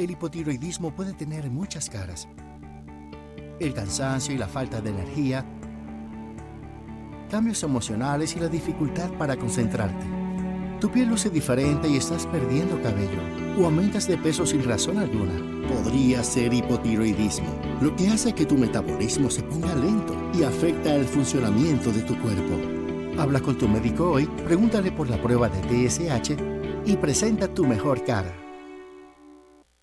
El hipotiroidismo puede tener muchas caras. El cansancio y la falta de energía, cambios emocionales y la dificultad para concentrarte. Tu piel luce diferente y estás perdiendo cabello o aumentas de peso sin razón alguna. Podría ser hipotiroidismo, lo que hace que tu metabolismo se ponga lento y afecta el funcionamiento de tu cuerpo. Habla con tu médico hoy, pregúntale por la prueba de TSH y presenta tu mejor cara.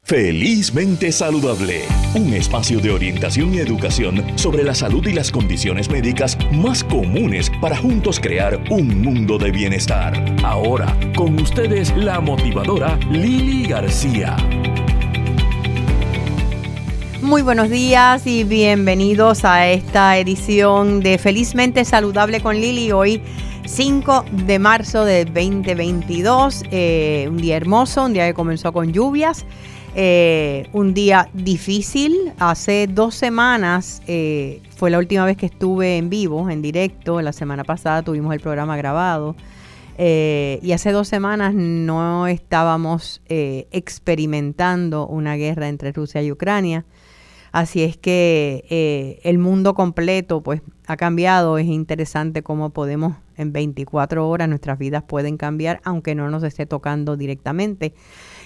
Felizmente Saludable, un espacio de orientación y educación sobre la salud y las condiciones médicas más comunes para juntos crear un mundo de bienestar. Ahora, con ustedes la motivadora Lili García. Muy buenos días y bienvenidos a esta edición de Felizmente Saludable con Lili. Hoy 5 de marzo de 2022, eh, un día hermoso, un día que comenzó con lluvias. Eh, un día difícil. Hace dos semanas eh, fue la última vez que estuve en vivo, en directo. La semana pasada tuvimos el programa grabado. Eh, y hace dos semanas no estábamos experimentando una guerra entre Rusia y Ucrania. Así es que el mundo completo pues ha cambiado. Es interesante cómo podemos en 24 horas nuestras vidas pueden cambiar aunque no nos esté tocando directamente.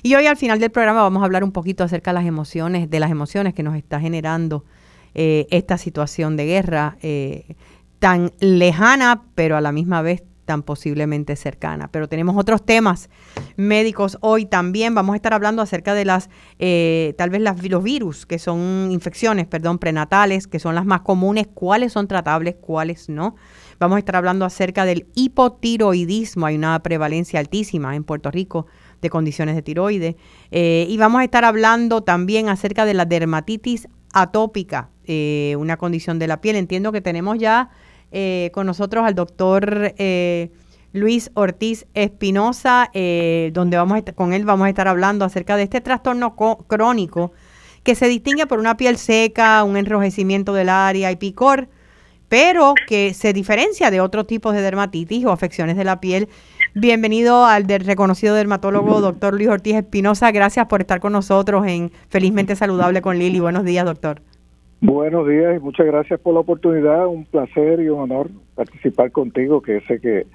Y hoy al final del programa vamos a hablar un poquito acerca de las emociones, de las emociones que nos está generando eh, esta situación de guerra eh, tan lejana, pero a la misma vez tan posiblemente cercana. Pero tenemos otros temas médicos hoy también. Vamos a estar hablando acerca de las, eh, tal vez las, los virus, que son infecciones, perdón, prenatales, que son las más comunes, cuáles son tratables, cuáles no. Vamos a estar hablando acerca del hipotiroidismo. Hay una prevalencia altísima en Puerto Rico de condiciones de tiroides. Eh, y vamos a estar hablando también acerca de la dermatitis atópica, eh, una condición de la piel. Entiendo que tenemos ya eh, con nosotros al doctor Luis Ortiz Espinosa, donde vamos a con él vamos a estar hablando acerca de este trastorno crónico que se distingue por una piel seca, un enrojecimiento del área y picor, pero que se diferencia de otros tipos de dermatitis o afecciones de la piel Bienvenido al del reconocido dermatólogo doctor Luis Ortiz Espinosa. Gracias por estar con nosotros en Felizmente Saludable con Lili. Buenos días, doctor. Buenos días y muchas gracias por la oportunidad. Un placer y un honor participar contigo, que sé que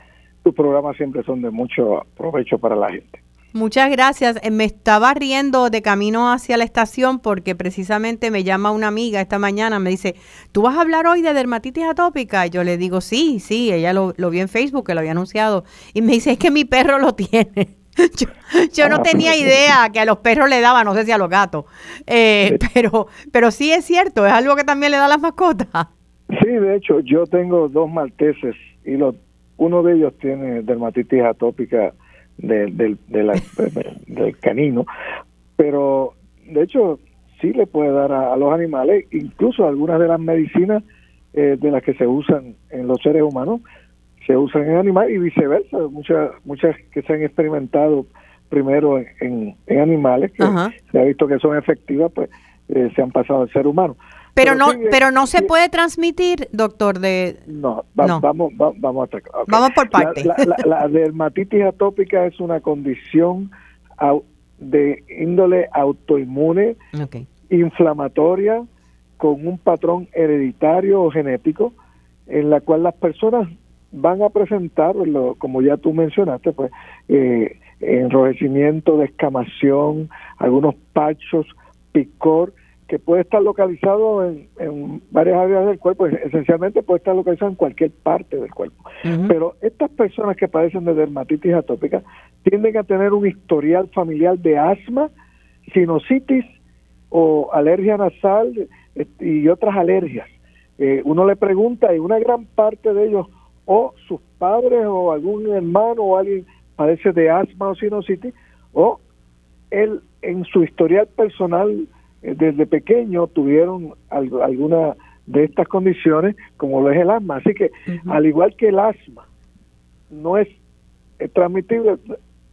tus programas siempre son de mucho provecho para la gente. Muchas gracias. Eh, me estaba riendo de camino hacia la estación porque precisamente me llama una amiga esta mañana, me dice, ¿tú vas a hablar hoy de dermatitis atópica? Y yo le digo, sí, sí, ella lo, vio en Facebook, que lo había anunciado. Y me dice, es que mi perro lo tiene. yo, no ah, tenía idea que a los perros le daba, no sé si a los gatos, eh, pero, pero sí es cierto, es algo que también le da a las mascotas. Sí, de hecho, yo tengo dos malteses y los, uno de ellos tiene dermatitis atópica del, del canino, pero de hecho sí le puede dar a, los animales, incluso algunas de las medicinas eh, de las que se usan en los seres humanos se usan en animales y viceversa, muchas muchas que se han experimentado primero en, en, animales que se ha visto que son efectivas, pues eh, se han pasado al ser humano. Pero, no, pero no se puede transmitir, doctor, de... No, vamos, vamos a... Vamos por parte. La, dermatitis atópica es una condición de índole autoinmune, inflamatoria, con un patrón hereditario o genético, en la cual las personas van a presentar, como ya tú mencionaste, pues eh, enrojecimiento, descamación, algunos pachos, picor, que puede estar localizado en, varias áreas del cuerpo, esencialmente puede estar localizado en cualquier parte del cuerpo. Pero estas personas que padecen de dermatitis atópica tienden a tener un historial familiar de asma, sinusitis o alergia nasal este, y otras alergias. Eh, uno le pregunta y una gran parte de ellos o sus padres o algún hermano o alguien padece de asma o sinusitis o él en su historial personal eh, desde pequeño tuvieron alguna de estas condiciones, como lo es el asma. Así que, al igual que el asma no es, transmitible,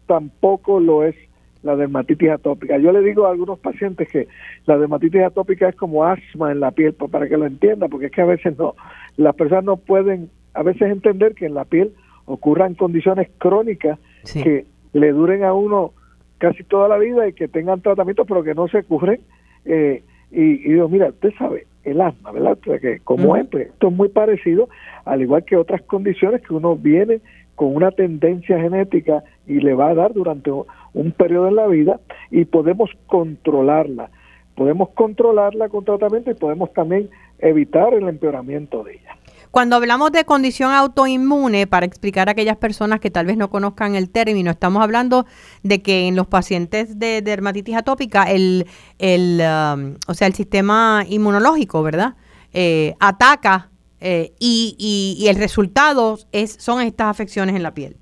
tampoco lo es la dermatitis atópica. Yo le digo a algunos pacientes que la dermatitis atópica es como asma en la piel, pues, para que lo entiendan, porque es que a veces no, las personas no pueden a veces entender que en la piel ocurran condiciones crónicas que le duren a uno casi toda la vida y que tengan tratamiento pero que no se cubren. Eh, y, digo, mira, usted sabe, el asma, ¿verdad? que como es, pues, esto es muy parecido, al igual que otras condiciones que uno viene con una tendencia genética y le va a dar durante un periodo en la vida y podemos controlarla. Podemos controlarla con tratamiento y podemos también evitar el empeoramiento de ella. Cuando hablamos de condición autoinmune, para explicar a aquellas personas que tal vez no conozcan el término, estamos hablando de que en los pacientes de dermatitis atópica, el, el um, o sea, el sistema inmunológico, ¿verdad? Eh, ataca eh, y, y, el resultado es son estas afecciones en la piel.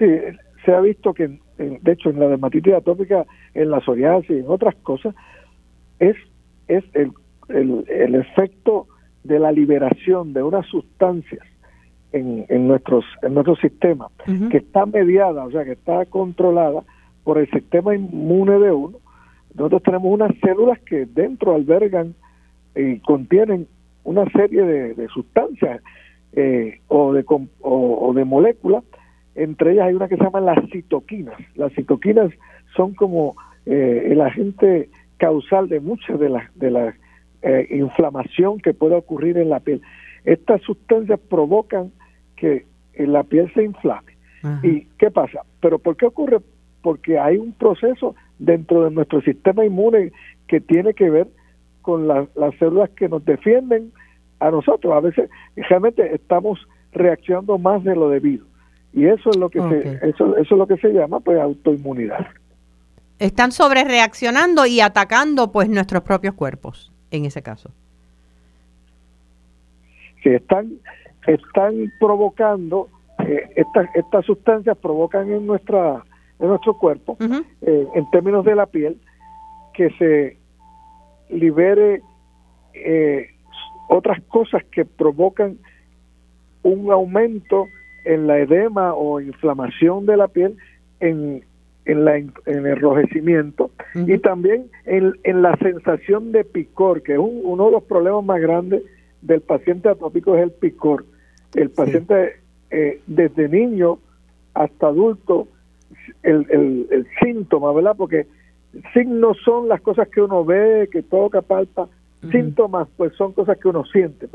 Sí, se ha visto que, de hecho, en la dermatitis atópica, en la psoriasis y en otras cosas, es, es el, el, el efecto de la liberación de unas sustancias en, en, nuestros, en nuestro sistema, que está mediada, o sea, que está controlada por el sistema inmune de uno, nosotros tenemos unas células que dentro albergan y contienen una serie de, sustancias eh, o, de, o, de moléculas, entre ellas hay una que se llama las citoquinas. Las citoquinas son como eh, el agente causal de muchas de las, de las eh, inflamación que puede ocurrir en la piel. Estas sustancias provocan que la piel se inflame. ¿Y qué pasa? ¿Pero por qué ocurre? Porque hay un proceso dentro de nuestro sistema inmune que tiene que ver con las células que nos defienden a nosotros. A veces realmente estamos reaccionando más de lo debido. Y eso es lo que se, eso, eso es lo que se llama pues autoinmunidad. Están sobre reaccionando y atacando pues nuestros propios cuerpos en ese caso? Si están, están provocando, eh, estas, estas sustancias provocan en, nuestra, en nuestro cuerpo, eh, en términos de la piel, que se libere eh, otras cosas que provocan un aumento en la edema o inflamación de la piel en en, la, en el enrojecimiento y también en, en, la sensación de picor, que es uno de los problemas más grandes del paciente atópico es el picor. El paciente eh, desde niño hasta adulto, el, el, el, síntoma, ¿verdad? Porque signos son las cosas que uno ve, que toca, palpa. Síntomas, pues son cosas que uno siente.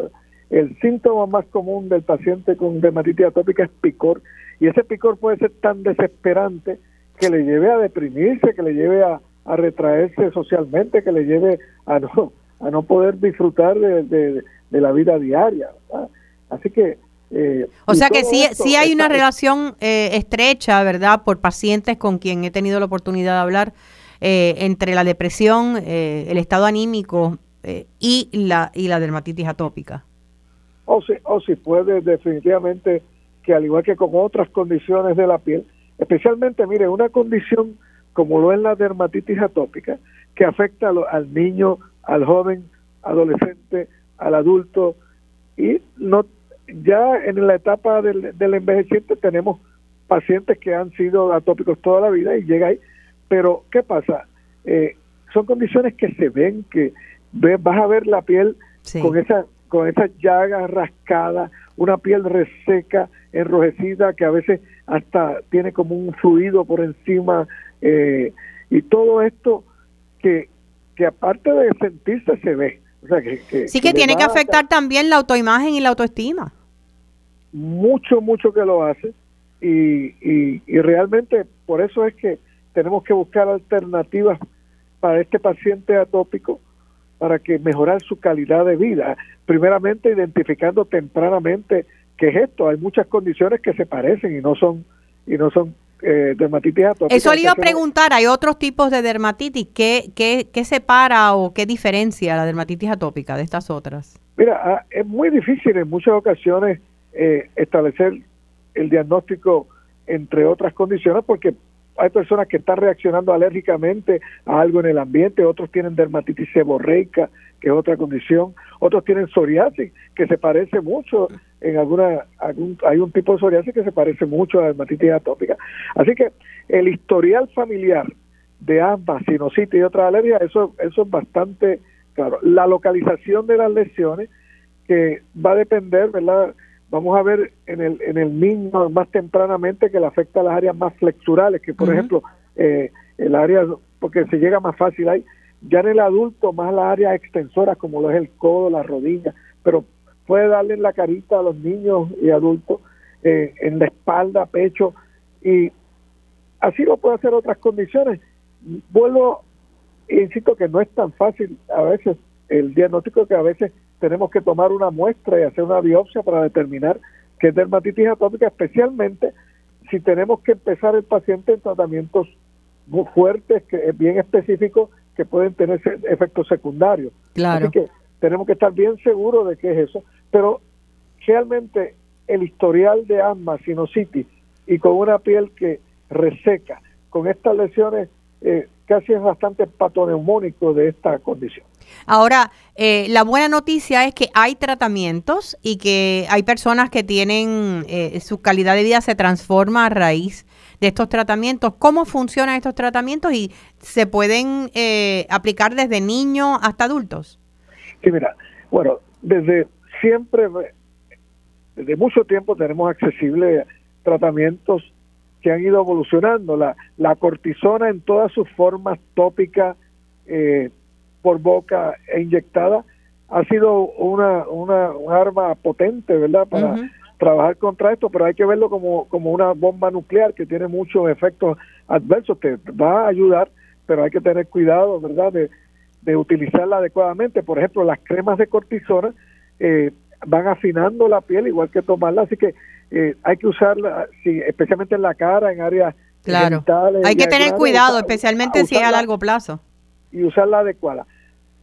el síntoma más común del paciente con dermatitis atópica es picor. Y ese picor puede ser tan desesperante que le lleve a deprimirse, que le lleve a, retraerse socialmente, que le lleve a no, a no poder disfrutar de, la vida diaria. Así que... Eh, o sea que sí, sí hay una relación eh, estrecha, ¿verdad? Por pacientes con quien he tenido la oportunidad de hablar, eh, entre la depresión, el estado anímico y, la, y la dermatitis atópica. O si, o si puede definitivamente que al igual que con otras condiciones de la piel, Especialmente, mire, una condición como lo es la dermatitis atópica, que afecta al niño, al joven, adolescente, al adulto, y no ya en la etapa del, envejeciente tenemos pacientes que han sido atópicos toda la vida y llega ahí, pero ¿qué pasa? Eh, son condiciones que se ven, que vas a ver la piel con esa con esas llagas rascadas, una piel reseca, enrojecida, que a veces hasta tiene como un fluido por encima, eh, y todo esto que, que aparte de sentirse se ve. O sea, que, sí que, tiene que afectar también la autoimagen y la autoestima. Mucho, mucho que lo hace, y, y, y realmente por eso es que tenemos que buscar alternativas para este paciente atópico para que mejorar su calidad de vida. Primeramente, identificando tempranamente qué es esto. Hay muchas condiciones que se parecen y no son y no son eh, dermatitis atópica. Eso le iba a preguntar, hay otros tipos de dermatitis. ¿Qué, qué, qué separa o qué diferencia la dermatitis atópica de estas otras? Mira, ah, es muy difícil en muchas ocasiones eh, establecer el diagnóstico entre otras condiciones porque hay personas que están reaccionando alérgicamente a algo en el ambiente, otros tienen dermatitis seborreica, que es otra condición, otros tienen psoriasis, que se parece mucho en alguna, hay un tipo de psoriasis que se parece mucho a la dermatitis atópica. Así que el historial familiar de ambas, sinusitis y otras alergias, eso, eso es bastante claro. La localización de las lesiones, que va a depender, ¿verdad?, vamos a ver en el, en el niño más tempranamente que le afecta a las áreas más flexurales, que por ejemplo eh, el área, porque se llega más fácil ahí. Ya en el adulto, más la área extensora, como lo es el codo, la rodilla, pero puede darle en la carita a los niños y adultos, eh, en la espalda, pecho, y así lo puede hacer otras condiciones. Vuelvo, insisto que no es tan fácil a veces el diagnóstico que a veces tenemos que tomar una muestra y hacer una biopsia para determinar que es dermatitis atópica, especialmente si tenemos que empezar el paciente en tratamientos muy fuertes, que bien específicos, que pueden tener efectos secundarios. Claro. Así que tenemos que estar bien seguros de qué es eso, pero realmente el historial de asma, sinusitis y con una piel que reseca, con estas lesiones eh, casi es bastante patoneumónico de esta condición. Ahora, eh, la buena noticia es que hay tratamientos y que hay personas que tienen, eh, su calidad de vida se transforma a raíz de estos tratamientos. ¿Cómo funcionan estos tratamientos y se pueden eh, aplicar desde niños hasta adultos? Sí, mira, bueno, desde siempre, desde mucho tiempo tenemos accesibles tratamientos que han ido evolucionando. La, la cortisona en todas sus formas tópicas, eh, por boca e inyectada, ha sido una, una, arma potente, ¿verdad? Para trabajar contra esto, pero hay que verlo como, como una bomba nuclear que tiene muchos efectos adversos, que va a ayudar, pero hay que tener cuidado, ¿verdad? De, de utilizarla adecuadamente. Por ejemplo, las cremas de cortisona eh, van afinando la piel igual que tomarla, así que eh, hay que usarla, sí, especialmente en la cara, en áreas claro. Hay que tener cuidado, especialmente si es a largo plazo. Y usarla adecuada.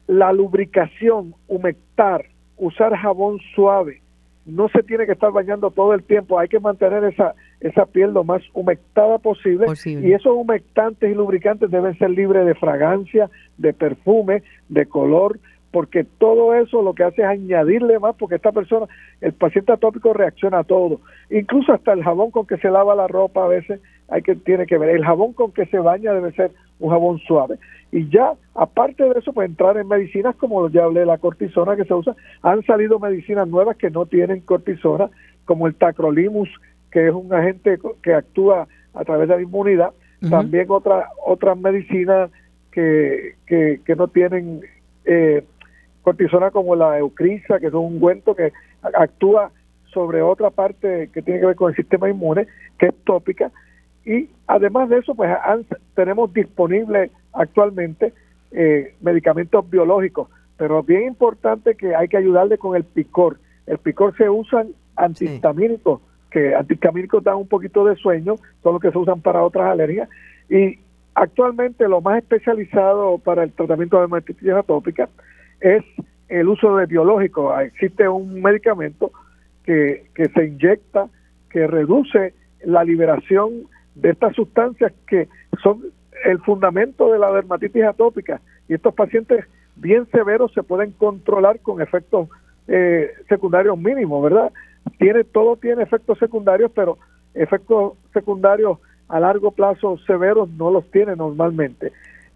La lubricación, humectar, usar jabón suave, no se tiene que estar bañando todo el tiempo, hay que mantener esa, esa piel lo más humectada posible, y esos humectantes y lubricantes deben ser libres de fragancia, de perfume, de color, porque todo eso lo que hace es añadirle más, porque esta persona, el paciente atópico reacciona a todo, incluso hasta el jabón con que se lava la ropa a veces hay que tiene que ver, el jabón con que se baña debe ser un jabón suave. Y ya aparte de eso pues entrar en medicinas como ya hablé la cortisona que se usa, han salido medicinas nuevas que no tienen cortisona como el tacrolimus que es un agente que actúa a través de la inmunidad, también otra otras medicinas que, que, que no tienen eh, cortisona como la eucrisa, que es un ungüento que actúa sobre otra parte que tiene que ver con el sistema inmune, que es tópica. Y además de eso, pues tenemos disponibles actualmente eh, medicamentos biológicos, pero bien importante que hay que ayudarle con el picor. El picor se usan antihistamínicos, que antihistamínicos dan un poquito de sueño, son los que se usan para otras alergias. Y actualmente lo más especializado para el tratamiento de dermatitis atópica es el uso de biológicos. Existe un medicamento que, que se inyecta que reduce la liberación de estas sustancias que son el fundamento de la dermatitis atópica y estos pacientes bien severos se pueden controlar con efectos eh, secundarios mínimos, ¿verdad? Tiene todo tiene efectos secundarios, pero efectos secundarios a largo plazo severos no los tiene normalmente.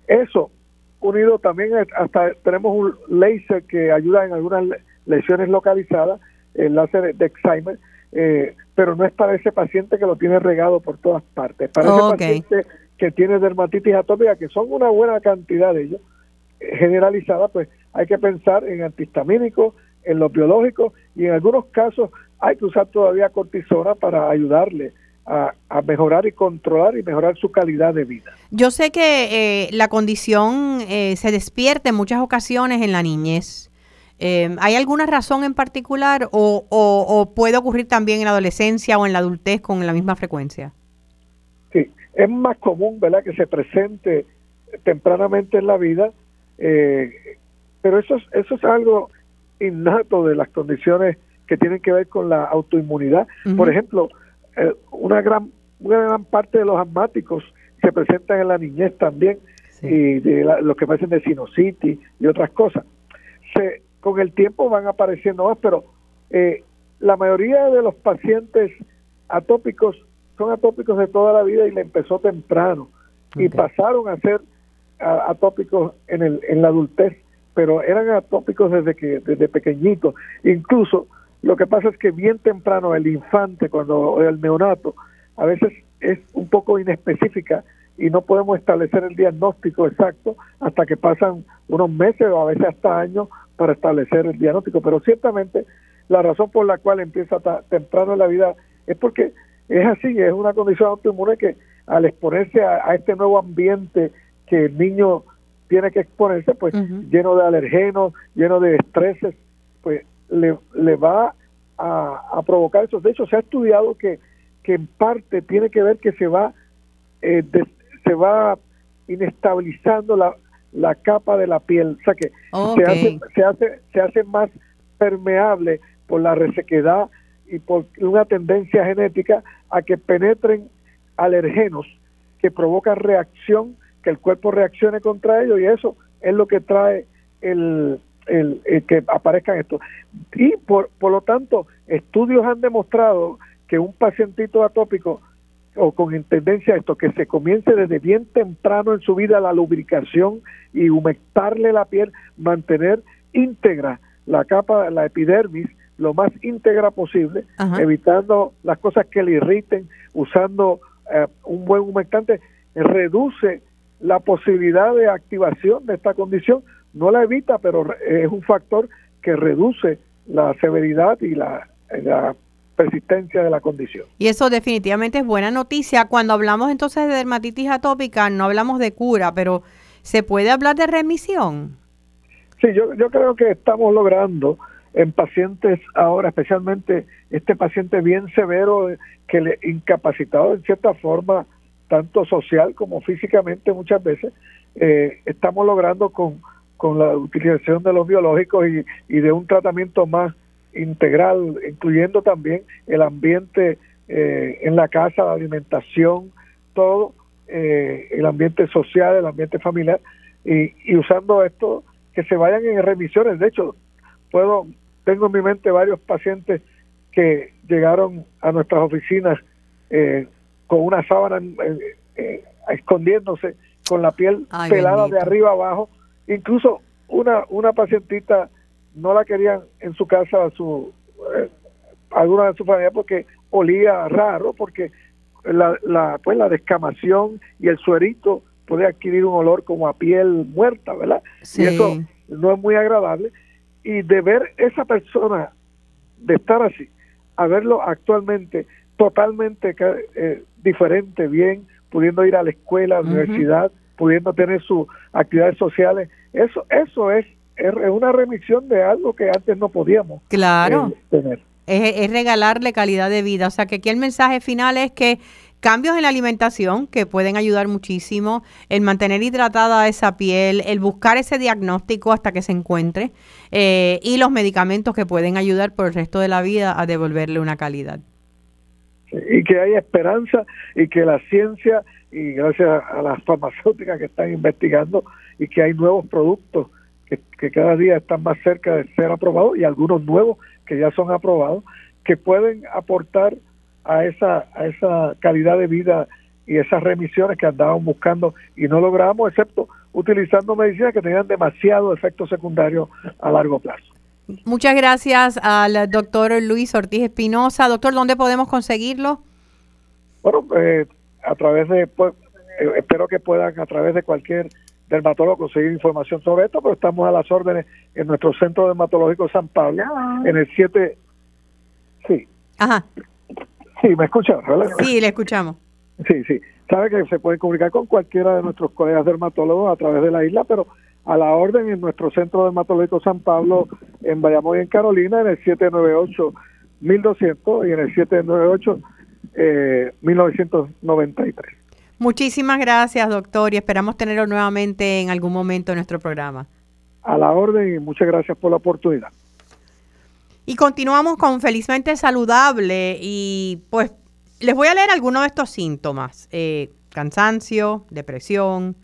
Eso unido también hasta tenemos un láser que ayuda en algunas lesiones localizadas, el láser de Excimer, eh, pero no es para ese paciente que lo tiene regado por todas partes, para ese paciente que tiene dermatitis atópica, que son una buena cantidad de ellos, eh, generalizada, pues hay que pensar en antihistamínicos, en los biológicos y en algunos casos hay que usar todavía cortisona para ayudarle a, mejorar y controlar y mejorar su calidad de vida. Yo sé que eh, la condición eh, se despierta en muchas ocasiones en la niñez. Eh, ¿Hay alguna razón en particular o, o, puede ocurrir también en la adolescencia o en la adultez con la misma frecuencia? Sí, es más común, ¿verdad?, que se presente tempranamente en la vida, pero eso es, eso es algo innato de las condiciones que tienen que ver con la autoinmunidad. Por ejemplo, eh, una gran una gran parte de los asmáticos se presentan en la niñez también y de los que parecen de sinusitis y otras cosas. Se, con el tiempo van apareciendo más, pero eh, la mayoría de los pacientes atópicos son atópicos de toda la vida y le empezó temprano y pasaron a ser atópicos en, el, en la adultez, pero eran atópicos desde que desde pequeñitos. Incluso lo que pasa es que bien temprano el infante, cuando el neonato, a veces es un poco inespecífica y no podemos establecer el diagnóstico exacto hasta que pasan unos meses o a veces hasta años para establecer el diagnóstico. Pero ciertamente la razón por la cual empieza temprano en la vida es porque es así, es una condición autoinmune que al exponerse a, este nuevo ambiente que el niño tiene que exponerse, pues lleno de alergenos, lleno de estreses, pues le, le va a, provocar eso. De hecho, se ha estudiado que, que en parte tiene que ver que se va eh, se va inestabilizando la, la capa de la piel, o sea que se, hace, se, hace, se hace más permeable por la resequedad y por una tendencia genética a que penetren alergenos que provocan reacción, que el cuerpo reaccione contra ellos y eso es lo que trae el, el, que aparezcan esto. Y por, por lo tanto, estudios han demostrado que un pacientito atópico o con tendencia a esto, que se comience desde bien temprano en su vida la lubricación y humectarle la piel, mantener íntegra la capa, la epidermis, lo más íntegra posible, evitando las cosas que le irriten, usando eh, un buen humectante, reduce la posibilidad de activación de esta condición. No la evita, pero es un factor que reduce la severidad y la, la persistencia de la condición. Y eso definitivamente es buena noticia. Cuando hablamos entonces de dermatitis atópica, no hablamos de cura, pero ¿se puede hablar de remisión? Sí, yo, yo creo que estamos logrando en pacientes ahora, especialmente este paciente bien severo que le incapacitado en cierta forma, tanto social como físicamente muchas veces, eh, estamos logrando con, con la utilización de los biológicos y, y de un tratamiento más integral, incluyendo también el ambiente eh, en la casa, la alimentación, todo, eh, el ambiente social, el ambiente familiar, y, y usando esto que se vayan en remisiones. De hecho, puedo tengo en mi mente varios pacientes que llegaron a nuestras oficinas eh, con una sábana escondiéndose, con la piel pelada de arriba abajo. Incluso una, una pacientita no la querían en su casa su eh, alguna de su familia porque olía raro porque la, la pues la descamación y el suerito puede adquirir un olor como a piel muerta verdad y eso no es muy agradable. Y de ver esa persona de estar así a verlo actualmente totalmente eh, diferente bien pudiendo ir a la escuela a la universidad pudiendo tener sus actividades sociales eso eso es es una remisión de algo que antes no podíamos claro. Eh, tener. Es, regalarle calidad de vida. O sea que aquí el mensaje final es que cambios en la alimentación que pueden ayudar muchísimo, el mantener hidratada esa piel, el buscar ese diagnóstico hasta que se encuentre eh, y los medicamentos que pueden ayudar por el resto de la vida a devolverle una calidad. Y que hay esperanza y que la ciencia y gracias a las farmacéuticas que están investigando y que hay nuevos productos que, cada día están más cerca de ser aprobados y algunos nuevos que ya son aprobados, que pueden aportar a esa, a esa calidad de vida y esas remisiones que andábamos buscando y no logramos, excepto utilizando medicinas que tenían demasiado efecto secundario a largo plazo. Muchas gracias al doctor Luis Ortiz Espinosa. Doctor, ¿dónde podemos conseguirlo? Bueno, eh, a través de, pues, eh, espero que puedan a través de cualquier dermatólogo conseguir información sobre esto, pero estamos a las órdenes en nuestro centro dermatológico San Pablo, en el 7... Sí. Ajá. Sí, ¿me escucha? Sí, le escuchamos. Sí, sí. Sabe que se puede comunicar con cualquiera de nuestros colegas dermatólogos a través de la isla, pero a la orden en nuestro centro dermatológico San Pablo, en Bayamón y en Carolina, en el 798-1200 y en el 798-1993. Muchísimas gracias, doctor, y esperamos tenerlo nuevamente en algún momento en nuestro programa. A la orden y muchas gracias por la oportunidad. Y continuamos con Felizmente Saludable y pues les voy a leer algunos de estos síntomas. Eh, cansancio, depresión,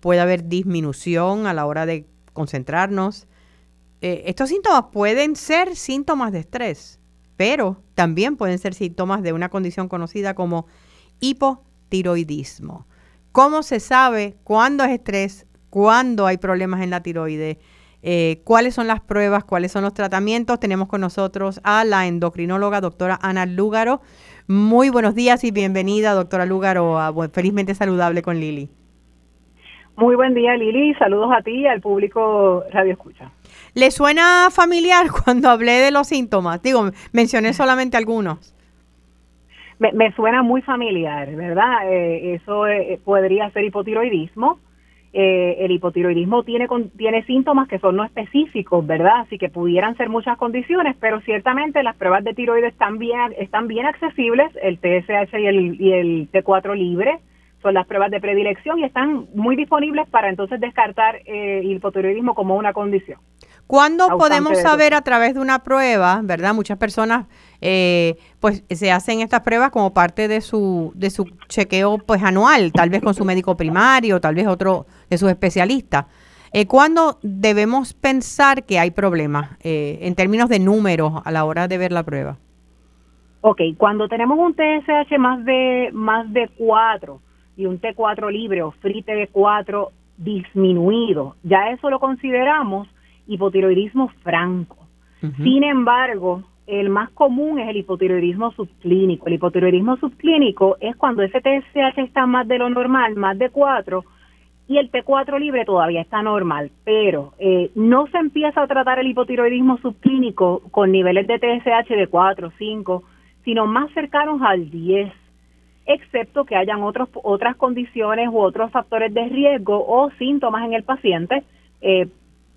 puede haber disminución a la hora de concentrarnos. Eh, estos síntomas pueden ser síntomas de estrés, pero también pueden ser síntomas de una condición conocida como hipo tiroidismo. ¿Cómo se sabe cuándo es estrés, cuándo hay problemas en la tiroides? eh, cuáles son las pruebas, cuáles son los tratamientos. Tenemos con nosotros a la endocrinóloga doctora Ana Lúgaro. Muy buenos días y bienvenida, doctora Lúgaro, a Felizmente Saludable con Lili. Muy buen día, Lili. Saludos a ti y al público Radio Escucha. ¿Le suena familiar cuando hablé de los síntomas? Digo, mencioné solamente algunos. Me, suena muy familiar, ¿verdad? Eh, eso eh, podría ser hipotiroidismo eh, el hipotiroidismo tiene, tiene síntomas que son no específicos, ¿verdad? Así que pudieran ser muchas condiciones, pero ciertamente las pruebas de tiroides están bien, están bien accesibles, el TSH y el, y el T4 libre son las pruebas de predilección y están muy disponibles para entonces descartar eh, el hipotiroidismo como una condición. ¿Cuándo podemos saber a través de una prueba, verdad? Muchas personas eh, pues se hacen estas pruebas como parte de su de su chequeo pues anual, tal vez con su médico primario, tal vez otro de sus especialistas. Eh, ¿Cuándo debemos pensar que hay problemas eh, en términos de números a la hora de ver la prueba? Ok, cuando tenemos un TSH más de más de 4 y un T4 libre o free T4 disminuido, ya eso lo consideramos hipotiroidismo franco. Sin embargo, el más común es el hipotiroidismo subclínico. El hipotiroidismo subclínico es cuando ese TSH está más de lo normal, más de 4, y el T4 libre todavía está normal, pero eh, no se empieza a tratar el hipotiroidismo subclínico con niveles de TSH de 4, 5, sino más cercanos al 10, excepto que hayan otros, otras condiciones u otros factores de riesgo o síntomas en el paciente eh,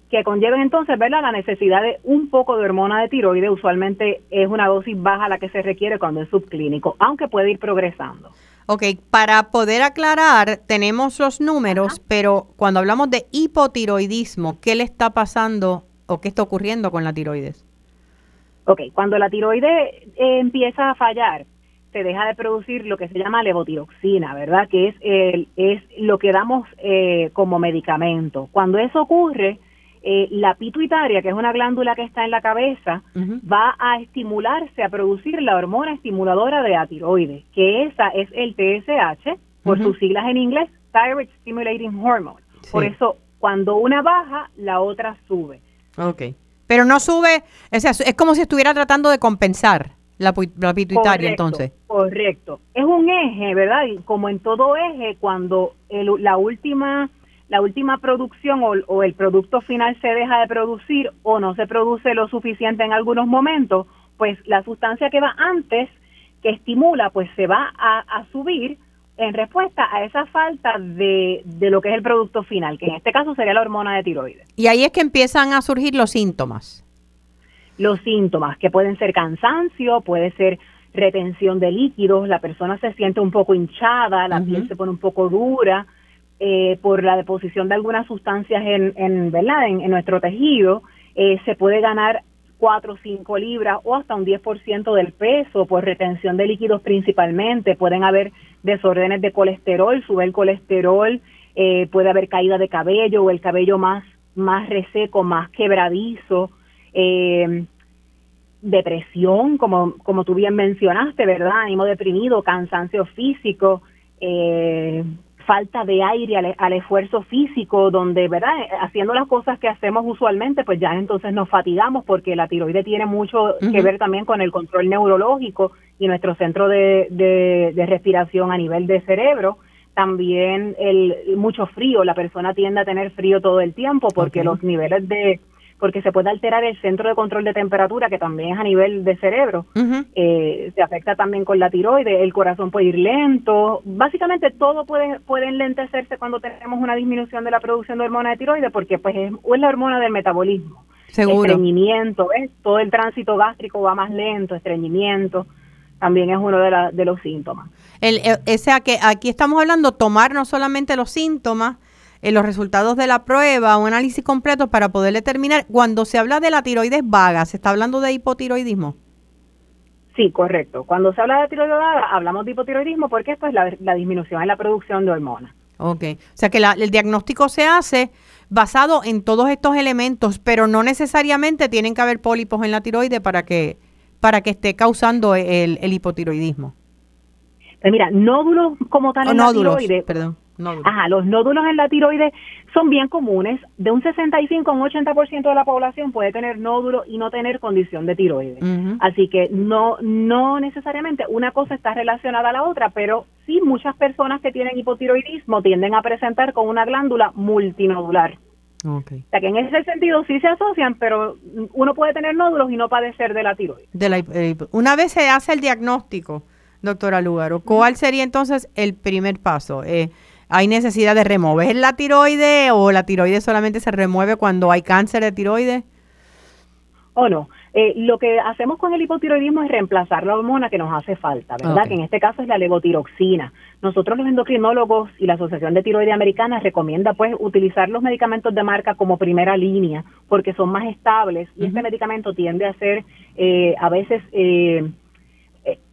que conlleven entonces ¿verdad? la necesidad de un poco de hormona de tiroides. Usualmente es una dosis baja la que se requiere cuando es subclínico, aunque puede ir progresando. Ok, para poder aclarar, tenemos los números, pero cuando hablamos de hipotiroidismo, ¿qué le está pasando o qué está ocurriendo con la tiroides? Ok, cuando la tiroides eh, empieza a fallar, se deja de producir lo que se llama levotiroxina, ¿verdad? Que es, el, es lo que damos eh, como medicamento. Cuando eso ocurre, eh, la pituitaria, que es una glándula que está en la cabeza, va a estimularse a producir la hormona estimuladora de la tiroides, que esa es el TSH, por sus siglas en inglés, Thyroid Stimulating Hormone. Por eso, cuando una baja, la otra sube. Ok. Pero no sube, es, es como si estuviera tratando de compensar la, pituitaria entonces. Correcto. Es un eje, ¿verdad? Y como en todo eje, cuando la última la última producción o, el producto final se deja de producir o no se produce lo suficiente en algunos momentos, pues la sustancia que va antes, que estimula, pues se va a, subir en respuesta a esa falta de, de, lo que es el producto final, que en este caso sería la hormona de tiroides. Y ahí es que empiezan a surgir los síntomas. Los síntomas, que pueden ser cansancio, puede ser retención de líquidos, la persona se siente un poco hinchada, la piel se pone un poco dura, eh, por la deposición de algunas sustancias en, en ¿verdad? En, nuestro tejido, eh, se puede ganar 4 o 5 libras o hasta un 10% del peso por retención de líquidos principalmente. Pueden haber desórdenes de colesterol, sube el colesterol, eh, puede haber caída de cabello o el cabello más, más reseco, más quebradizo. depresión, como, como tú bien mencionaste, ¿verdad? Ánimo deprimido, cansancio físico, eh, falta de aire al, esfuerzo físico, donde, ¿verdad? Haciendo las cosas que hacemos usualmente, pues ya entonces nos fatigamos porque la tiroide tiene mucho que ver también con el control neurológico y nuestro centro de, de, respiración a nivel de cerebro. También el mucho frío, la persona tiende a tener frío todo el tiempo porque los niveles de porque se puede alterar el centro de control de temperatura, que también es a nivel de cerebro. Eh, se afecta también con la tiroides, el corazón puede ir lento. Básicamente todo puede, puede enlentecerse cuando tenemos una disminución de la producción de hormona de tiroides, porque pues es, la hormona del metabolismo. Seguro. Estreñimiento, todo el tránsito gástrico va más lento, estreñimiento también es uno de, de los síntomas. El, o sea que aquí estamos hablando tomar no solamente los síntomas, en los resultados de la prueba, un análisis completo para poder determinar. Cuando se habla de la tiroides vaga, ¿se está hablando de hipotiroidismo? Sí, correcto. Cuando se habla de tiroides vaga, hablamos de hipotiroidismo porque esto es la, disminución en la producción de hormonas. Ok, o sea que el diagnóstico se hace basado en todos estos elementos, pero no necesariamente tienen que haber pólipos en la tiroide para que, para que esté causando el, hipotiroidismo. Pues mira, nódulos como tal en la tiroide, perdón Ajá, los nódulos en la tiroides son bien comunes. De un 65 a un 80% de la población puede tener nódulos y no tener condición de tiroides. Así que no, no necesariamente una cosa está relacionada a la otra, pero sí muchas personas que tienen hipotiroidismo tienden a presentar con una glándula multinodular. Okay. O sea que en ese sentido sí se asocian, pero uno puede tener nódulos y no padecer de la tiroides. De la, eh, una vez se hace el diagnóstico, doctora Lugaro, ¿cuál sería entonces el primer paso? Eh, ¿Hay necesidad de remover la tiroide o la tiroide solamente se remueve cuando hay cáncer de tiroide? O no. Eh, lo que hacemos con el hipotiroidismo es reemplazar la hormona que nos hace falta, ¿verdad? Que en este caso es la levotiroxina. Nosotros los endocrinólogos y la Asociación de Tiroide Americana recomienda pues utilizar los medicamentos de marca como primera línea porque son más estables y este medicamento tiende a ser eh, a veces eh,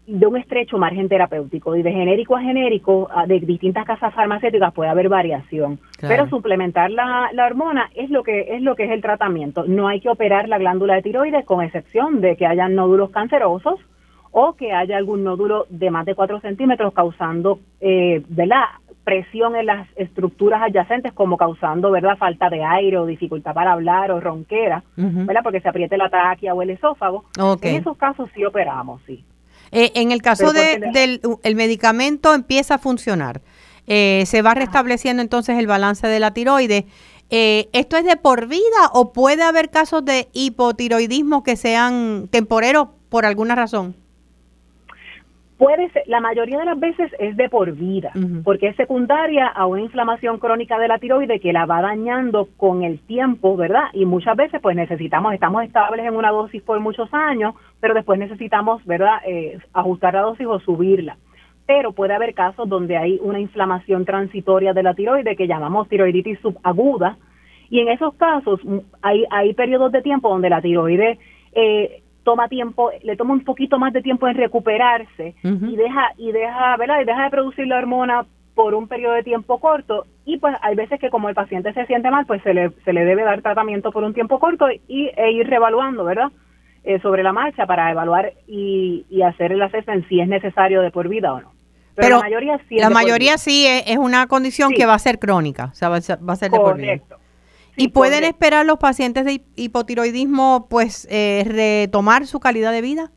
de un estrecho margen terapéutico y de genérico a genérico de distintas casas farmacéuticas puede haber variación. Pero suplementar la, la, hormona es lo que es lo que es el tratamiento. No hay que operar la glándula de tiroides con excepción de que haya nódulos cancerosos o que haya algún nódulo de más de 4 centímetros causando eh, la presión en las estructuras adyacentes como causando verdad falta de aire o dificultad para hablar o ronquera verdad porque se apriete la tráquea o el esófago. En esos casos sí operamos sí eh, en el caso de, del el medicamento empieza a funcionar, eh, se va restableciendo entonces el balance de la tiroides. Eh, ¿Esto es de por vida o puede haber casos de hipotiroidismo que sean temporeros por alguna razón? Puede ser, la mayoría de las veces es de por vida, porque es secundaria a una inflamación crónica de la tiroide que la va dañando con el tiempo, ¿verdad? Y muchas veces pues necesitamos, estamos estables en una dosis por muchos años, pero después necesitamos, ¿verdad?, eh, ajustar la dosis o subirla. Pero puede haber casos donde hay una inflamación transitoria de la tiroide que llamamos tiroiditis subaguda, y en esos casos hay, hay periodos de tiempo donde la tiroide eh, toma tiempo, le toma un poquito más de tiempo en recuperarse y deja y deja, ¿verdad? Y deja de producir la hormona por un periodo de tiempo corto y pues hay veces que como el paciente se siente mal, pues se le, se le debe dar tratamiento por un tiempo corto y e ir reevaluando, ¿verdad? Eh, sobre la marcha para evaluar y, y hacer el assessment si es necesario de por vida o no. Pero, la mayoría sí es La mayoría sí es, una condición que va a ser crónica, o sea, va a ser, va a ser de por vida. ¿Y pueden esperar los pacientes de hipotiroidismo pues eh, retomar su calidad de vida?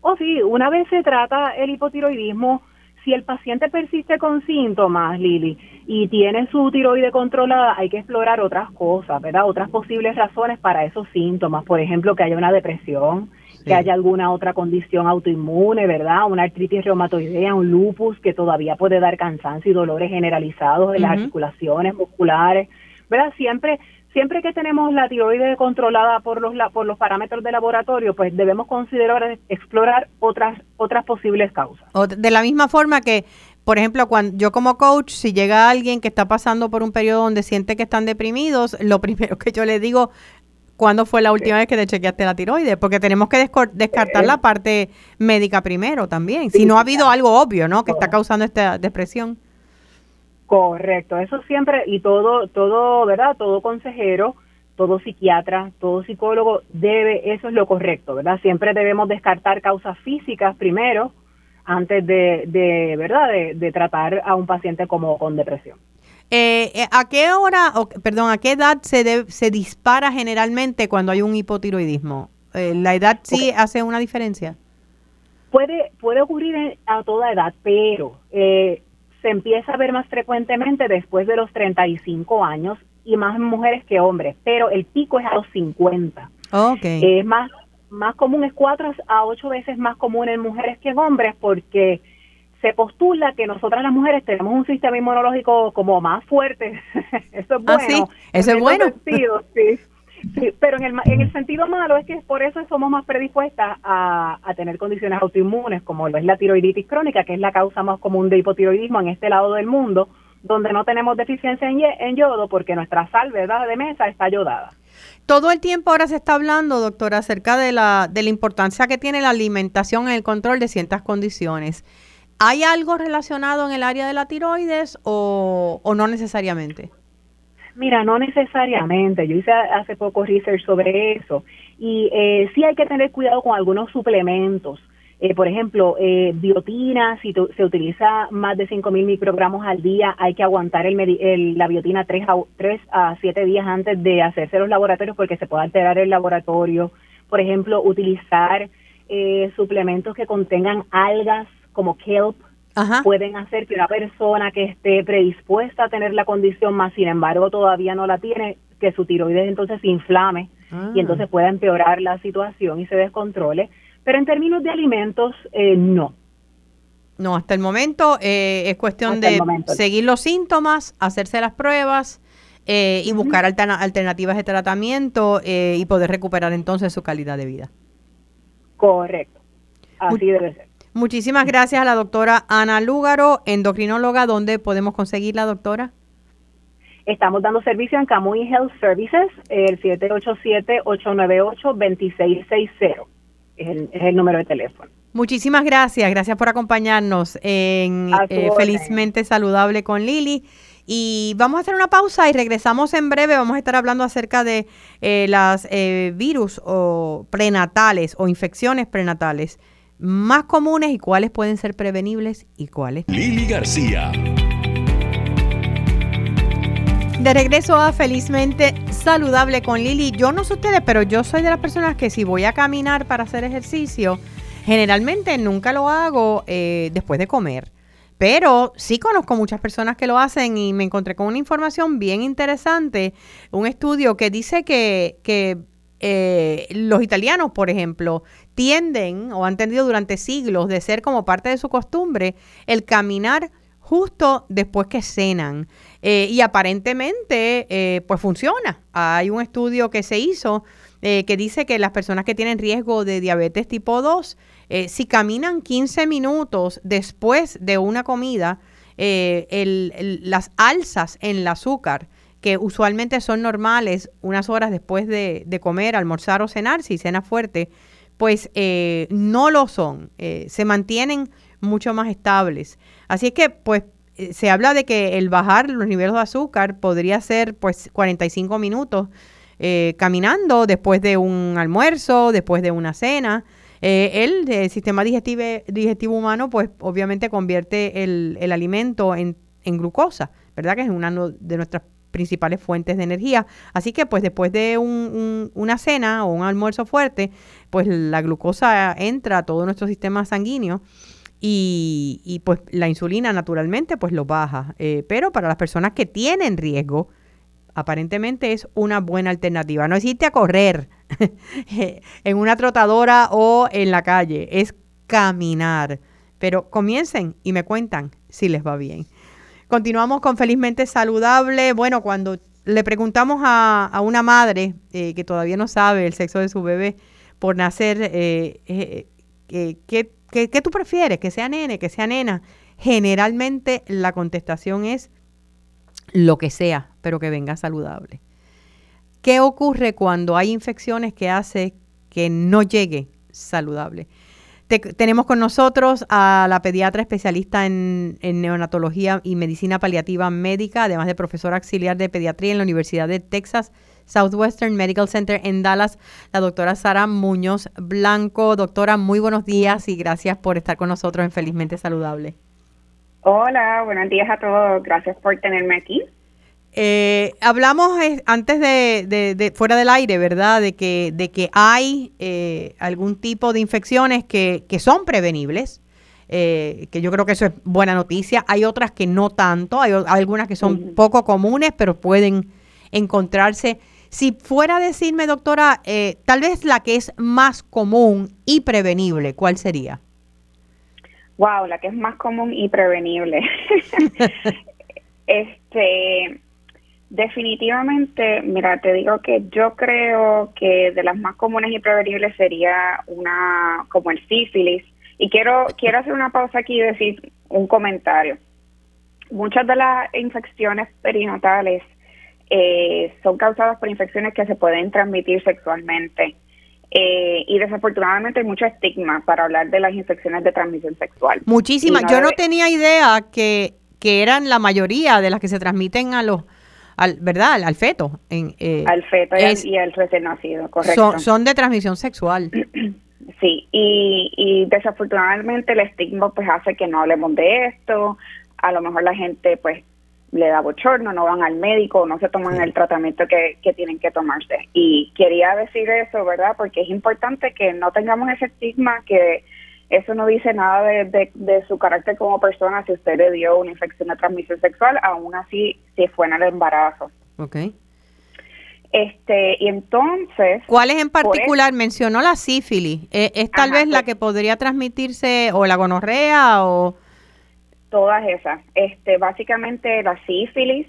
Oh, sí, una vez se trata el hipotiroidismo, si el paciente persiste con síntomas, Lili, y tiene su tiroide controlada, hay que explorar otras cosas, ¿verdad? Otras posibles razones para esos síntomas. Por ejemplo, que haya una depresión, que haya alguna otra condición autoinmune, ¿verdad? Una artritis reumatoidea, un lupus que todavía puede dar cansancio y dolores generalizados en las articulaciones musculares ¿verdad? Siempre siempre que tenemos la tiroides controlada por los por los parámetros de laboratorio, pues debemos considerar explorar otras otras posibles causas. De la misma forma que por ejemplo, cuando yo como coach, si llega alguien que está pasando por un periodo donde siente que están deprimidos, lo primero que yo le digo, ¿cuándo fue la última vez que te chequeaste la tiroides? Porque tenemos que descartar la parte médica primero también. Si no ha habido algo obvio, ¿no? Que está causando esta depresión. Correcto, eso siempre y todo, todo, ¿verdad? Todo consejero, todo psiquiatra, todo psicólogo debe, eso es lo correcto, ¿verdad? Siempre debemos descartar causas físicas primero antes de, de ¿verdad? De, tratar a un paciente como con depresión. Eh, eh, ¿A qué hora, o, perdón, a qué edad se, se dispara generalmente cuando hay un hipotiroidismo? Eh, ¿La edad sí hace una diferencia? Puede, puede ocurrir a toda edad, pero eh, se empieza a ver más frecuentemente después de los 35 años y más mujeres que hombres, pero el pico es a los 50. Okay. Es más, más común, es cuatro a ocho veces más común en mujeres que en hombres porque se postula que nosotras las mujeres tenemos un sistema inmunológico como más fuerte. Eso es ah, bueno. Eso es bueno. sí. Sí, pero en el, en el sentido malo es que por eso somos más predispuestas a, a tener condiciones autoinmunes, como lo es la tiroiditis crónica, que es la causa más común de hipotiroidismo en este lado del mundo, donde no tenemos deficiencia en, en yodo porque nuestra sal, ¿verdad?, de mesa está yodada. Todo el tiempo ahora se está hablando, doctora, acerca de la, de la importancia que tiene la alimentación en el control de ciertas condiciones. ¿Hay algo relacionado en el área de la tiroides o, o no necesariamente? Mira, no necesariamente. Yo hice hace poco research sobre eso y eh, sí hay que tener cuidado con algunos suplementos Eh, por ejemplo, eh, biotina, si se utiliza más de 5.000 microgramos al día, hay que aguantar el, la biotina 3 a, 3 a 7 días antes de hacerse los laboratorios porque se puede alterar el laboratorio. Por ejemplo, utilizar eh, suplementos que contengan algas como kelp pueden hacer que una persona que esté predispuesta a tener la condición, más sin embargo todavía no la tiene, que su tiroides entonces se inflame y ah. entonces pueda empeorar la situación y se descontrole. Pero en términos de alimentos, eh, no. No, hasta el momento eh, es cuestión de seguir los síntomas, hacerse las pruebas eh, y buscar alternativas de tratamiento y poder recuperar entonces su calidad de vida. Correcto. Así debe ser. Muchísimas gracias a la doctora Ana Lúgaro, endocrinóloga. ¿Dónde podemos conseguir la doctora? Estamos dando servicio en Camuy Health Services, el 787-898-2660. Es el, es el número de teléfono. Muchísimas gracias, gracias por acompañarnos en eh, Felizmente Saludable con Lili. Y vamos a hacer una pausa y regresamos en breve. Vamos a estar hablando acerca de eh, las eh, virus o prenatales o infecciones prenatales más comunes y cuáles pueden ser prevenibles y cuáles. Lili García. De regreso a Felizmente Saludable con Lili. Yo no sé ustedes, pero yo soy de las personas que si voy a caminar para hacer ejercicio, generalmente nunca lo hago eh, después de comer. Pero sí conozco muchas personas que lo hacen y me encontré con una información bien interesante, un estudio que dice que, que eh, los italianos, por ejemplo, tienden o han tendido durante siglos de ser como parte de su costumbre el caminar justo después que cenan. Eh, y aparentemente, eh, pues funciona. Hay un estudio que se hizo que dice que las personas que tienen riesgo de diabetes tipo 2, si caminan 15 minutos después de una comida, las alzas en el azúcar que usualmente son normales unas horas después de, comer, almorzar o cenar, si cena fuerte, pues eh, no lo son, eh, se mantienen mucho más estables. Así es que, pues, eh, se habla de que el bajar los niveles de azúcar podría ser, pues, 45 minutos caminando después de un almuerzo, después de una cena. el, sistema digestivo, humano, pues, obviamente convierte el, el alimento en, en glucosa, ¿verdad? Que es una de nuestras principales fuentes de energía. Así que pues después de una cena o un almuerzo fuerte, pues la glucosa entra a todo nuestro sistema sanguíneo y, pues la insulina naturalmente pues lo baja. Eh, pero para las personas que tienen riesgo, aparentemente es una buena alternativa. No es irte a correr en una trotadora o en la calle, es caminar. Pero comiencen y me cuentan si les va bien. Continuamos con Felizmente Saludable. Bueno, cuando le preguntamos a, una madre eh, que todavía no sabe el sexo de su bebé por nacer, eh, eh, ¿qué, tú prefieres? ¿Que sea nene, que sea nena? Generalmente la contestación es lo que sea, pero que venga saludable. ¿Qué ocurre cuando hay infecciones que hace que no llegue saludable? Tenemos con nosotros a la pediatra especialista en, neonatología y medicina paliativa médica, además de profesora auxiliar de pediatría en la Universidad de Texas Southwestern Medical Center en Dallas, la doctora Sara Muñoz Blanco. Doctora, muy buenos días y gracias por estar con nosotros en Felizmente Saludable. Hola, buenos días a todos. Gracias por tenerme aquí. Eh, hablamos eh, antes de, fuera del aire, ¿verdad? De que, de que hay eh, algún tipo de infecciones que, son prevenibles, que yo creo que eso es buena noticia. Hay otras que no tanto, hay, algunas que son poco comunes, pero pueden encontrarse. Si fuera a decirme, doctora, tal vez la que es más común y prevenible, ¿cuál sería? Wow, la que es más común y prevenible. este Definitivamente, mira, te digo que yo creo que de las más comunes y prevenibles sería una como el sífilis. Y quiero quiero hacer una pausa aquí y decir un comentario. Muchas de las infecciones perinatales eh, son causadas por infecciones que se pueden transmitir sexualmente. Eh, y desafortunadamente hay mucho estigma para hablar de las infecciones de transmisión sexual. Muchísimas. Yo no tenía idea que, que eran la mayoría de las que se transmiten a los al, ¿verdad? Al, feto. En, eh, al feto y, al, recién nacido, correcto. Son, de transmisión sexual. sí, y, y desafortunadamente el estigma pues hace que no hablemos de esto, a lo mejor la gente pues le da bochorno, no van al médico, no se toman el tratamiento que, que tienen que tomarse. Y quería decir eso, ¿verdad? Porque es importante que no tengamos ese estigma, que eso no dice nada de, de, su carácter como persona si usted le dio una infección de transmisión sexual, aún así si fue en el embarazo. Ok. Este, y entonces... ¿Cuáles en particular? Mencionó la sífilis. ¿Es, es tal vez la que podría transmitirse o la gonorrea o...? Todas esas. Este, básicamente la sífilis,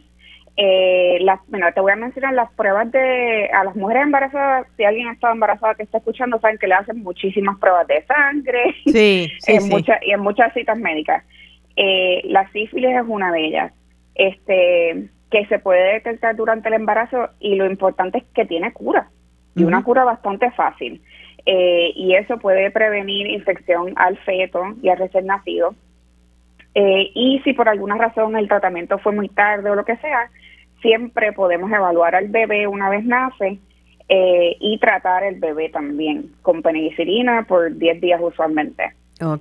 eh, bueno, te voy a mencionar las pruebas de a las mujeres embarazadas. Si alguien ha estado embarazada que está escuchando, saben que le hacen muchísimas pruebas de sangre. Sí, sí, en Muchas, y en muchas citas médicas. Eh, la sífilis es una de ellas. Este, que se puede detectar durante el embarazo y lo importante es que tiene cura y una cura bastante fácil. Eh, y eso puede prevenir infección al feto y al recién nacido. Eh, y si por alguna razón el tratamiento fue muy tarde o lo que sea, siempre podemos evaluar al bebé una vez nace eh, y tratar el bebé también con penicilina por 10 días usualmente.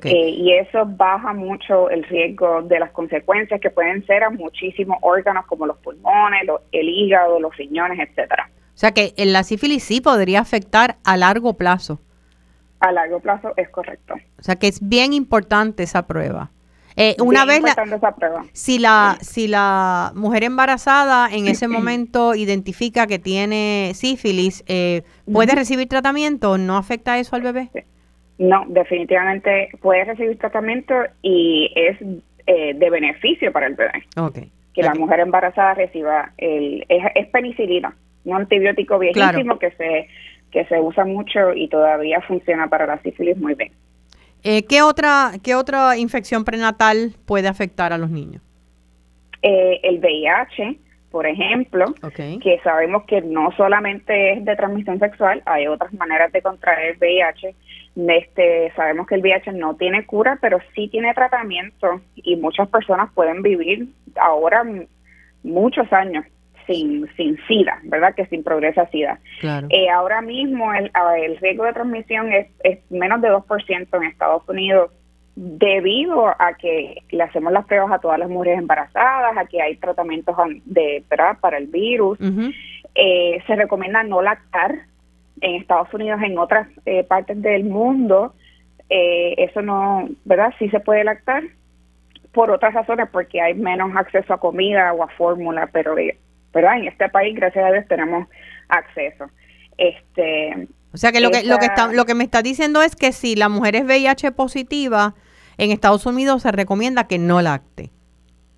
Eh, y eso baja mucho el riesgo de las consecuencias que pueden ser a muchísimos órganos como los pulmones, el hígado, los riñones, etcétera. O sea que la sífilis sí podría afectar a largo plazo. A largo plazo es correcto. O sea que es bien importante esa prueba. Eh, una vez si la si la mujer embarazada en ese momento identifica que tiene sífilis, eh, puede recibir tratamiento, ¿no afecta eso al bebé? No, definitivamente puede recibir tratamiento y es eh, de beneficio para el bebé. Que la mujer embarazada reciba el es, penicilina, un antibiótico viejísimo que se que se usa mucho y todavía funciona para la sífilis muy bien. Eh, ¿qué, otra, ¿Qué otra infección prenatal puede afectar a los niños? Eh, el VIH, por ejemplo, que sabemos que no solamente es de transmisión sexual, hay otras maneras de contraer VIH. Este, sabemos que el VIH no tiene cura, pero sí tiene tratamiento y muchas personas pueden vivir ahora muchos años sin, sin SIDA, ¿verdad? Que sin progresa SIDA. Eh, ahora mismo el, el, riesgo de transmisión es, es menos de 2% en Estados Unidos debido a que le hacemos las pruebas a todas las mujeres embarazadas, a que hay tratamientos de, ¿verdad? para el virus. Eh, se recomienda no lactar en Estados Unidos, en otras eh, partes del mundo. eso no, ¿verdad? Sí se puede lactar por otras razones, porque hay menos acceso a comida o a fórmula, pero ¿verdad? En este país, gracias a Dios, tenemos acceso. Este, o sea que lo que lo que está, lo que me está diciendo es que si la mujer es VIH positiva, en Estados Unidos se recomienda que no lacte.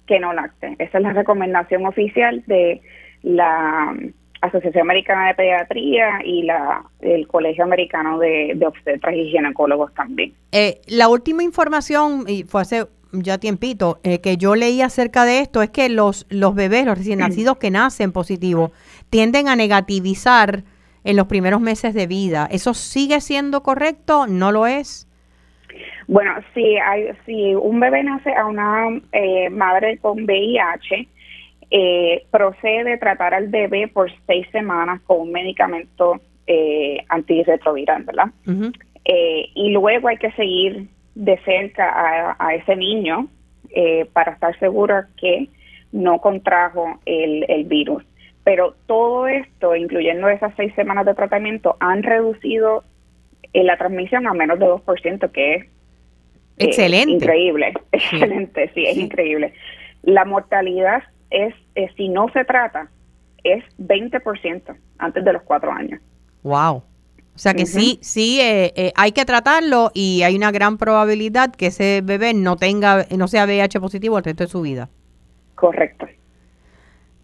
Que no lacte. Esa es la recomendación oficial de la Asociación Americana de Pediatría y la el Colegio Americano de, Obstetras y Ginecólogos también. Eh, la última información, y fue hace ya tiempito, eh, que yo leí acerca de esto es que los, los bebés, los recién nacidos que nacen positivos, tienden a negativizar en los primeros meses de vida. ¿Eso sigue siendo correcto? ¿No lo es? Bueno, si, hay, si un bebé nace a una eh, madre con VIH, eh, procede tratar al bebé por seis semanas con un medicamento eh, antirretroviral, ¿verdad? Eh, y luego hay que seguir de cerca a, ese niño eh, para estar seguro que no contrajo el, el virus. Pero todo esto, incluyendo esas seis semanas de tratamiento, han reducido eh, la transmisión a menos de 2%, que es eh, excelente. increíble. Excelente, sí, es increíble. La mortalidad es, si no se trata, es 20% antes de los cuatro años. Wow. O sea que sí, sí, eh, eh, hay que tratarlo y hay una gran probabilidad que ese bebé no tenga, no sea VIH positivo el resto de su vida. Correcto.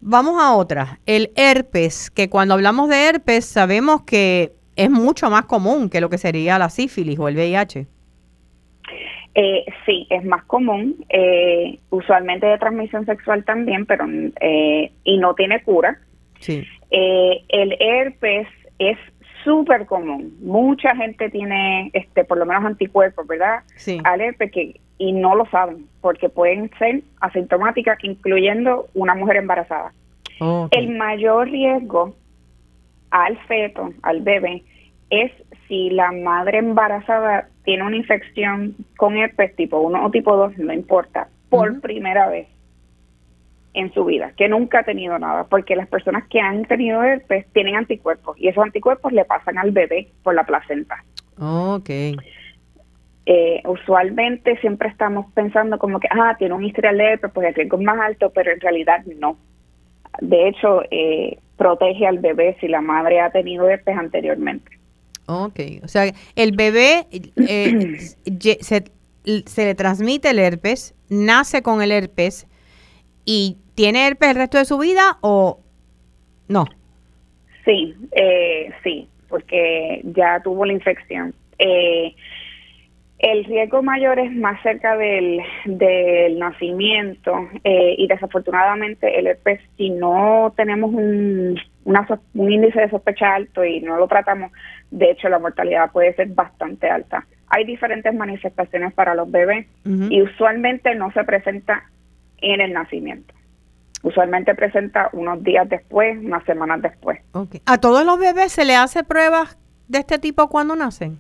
Vamos a otra, el herpes, que cuando hablamos de herpes sabemos que es mucho más común que lo que sería la sífilis o el VIH. Eh, sí, es más común, eh, usualmente de transmisión sexual también, pero y no tiene cura. Sí. el herpes es súper común. Mucha gente tiene, este, por lo menos anticuerpos, ¿verdad? Sí. Alerta que y no lo saben porque pueden ser asintomáticas, incluyendo una mujer embarazada. El mayor riesgo al feto, al bebé, es si la madre embarazada tiene una infección con herpes tipo 1 o tipo 2, no importa, por primera vez en su vida, que nunca ha tenido nada, porque las personas que han tenido herpes tienen anticuerpos y esos anticuerpos le pasan al bebé por la placenta. Ok. Eh, usualmente siempre estamos pensando como que, ah, tiene un historial de herpes, pues el riesgo es más alto, pero en realidad no. De hecho, eh, protege al bebé si la madre ha tenido herpes anteriormente. Ok, o sea, el bebé eh, se, se, le transmite el herpes, nace con el herpes y tiene herpes el resto de su vida o no? Sí, eh, sí, porque ya tuvo la infección. Eh, el riesgo mayor es más cerca del, del nacimiento eh, y desafortunadamente el herpes, si no tenemos un, un índice de sospecha alto y no lo tratamos, de hecho la mortalidad puede ser bastante alta. Hay diferentes manifestaciones para los bebés y usualmente no se presenta en el nacimiento. Usualmente presenta unos días después, unas semanas después. ¿A todos los bebés se le hace pruebas de este tipo cuando nacen?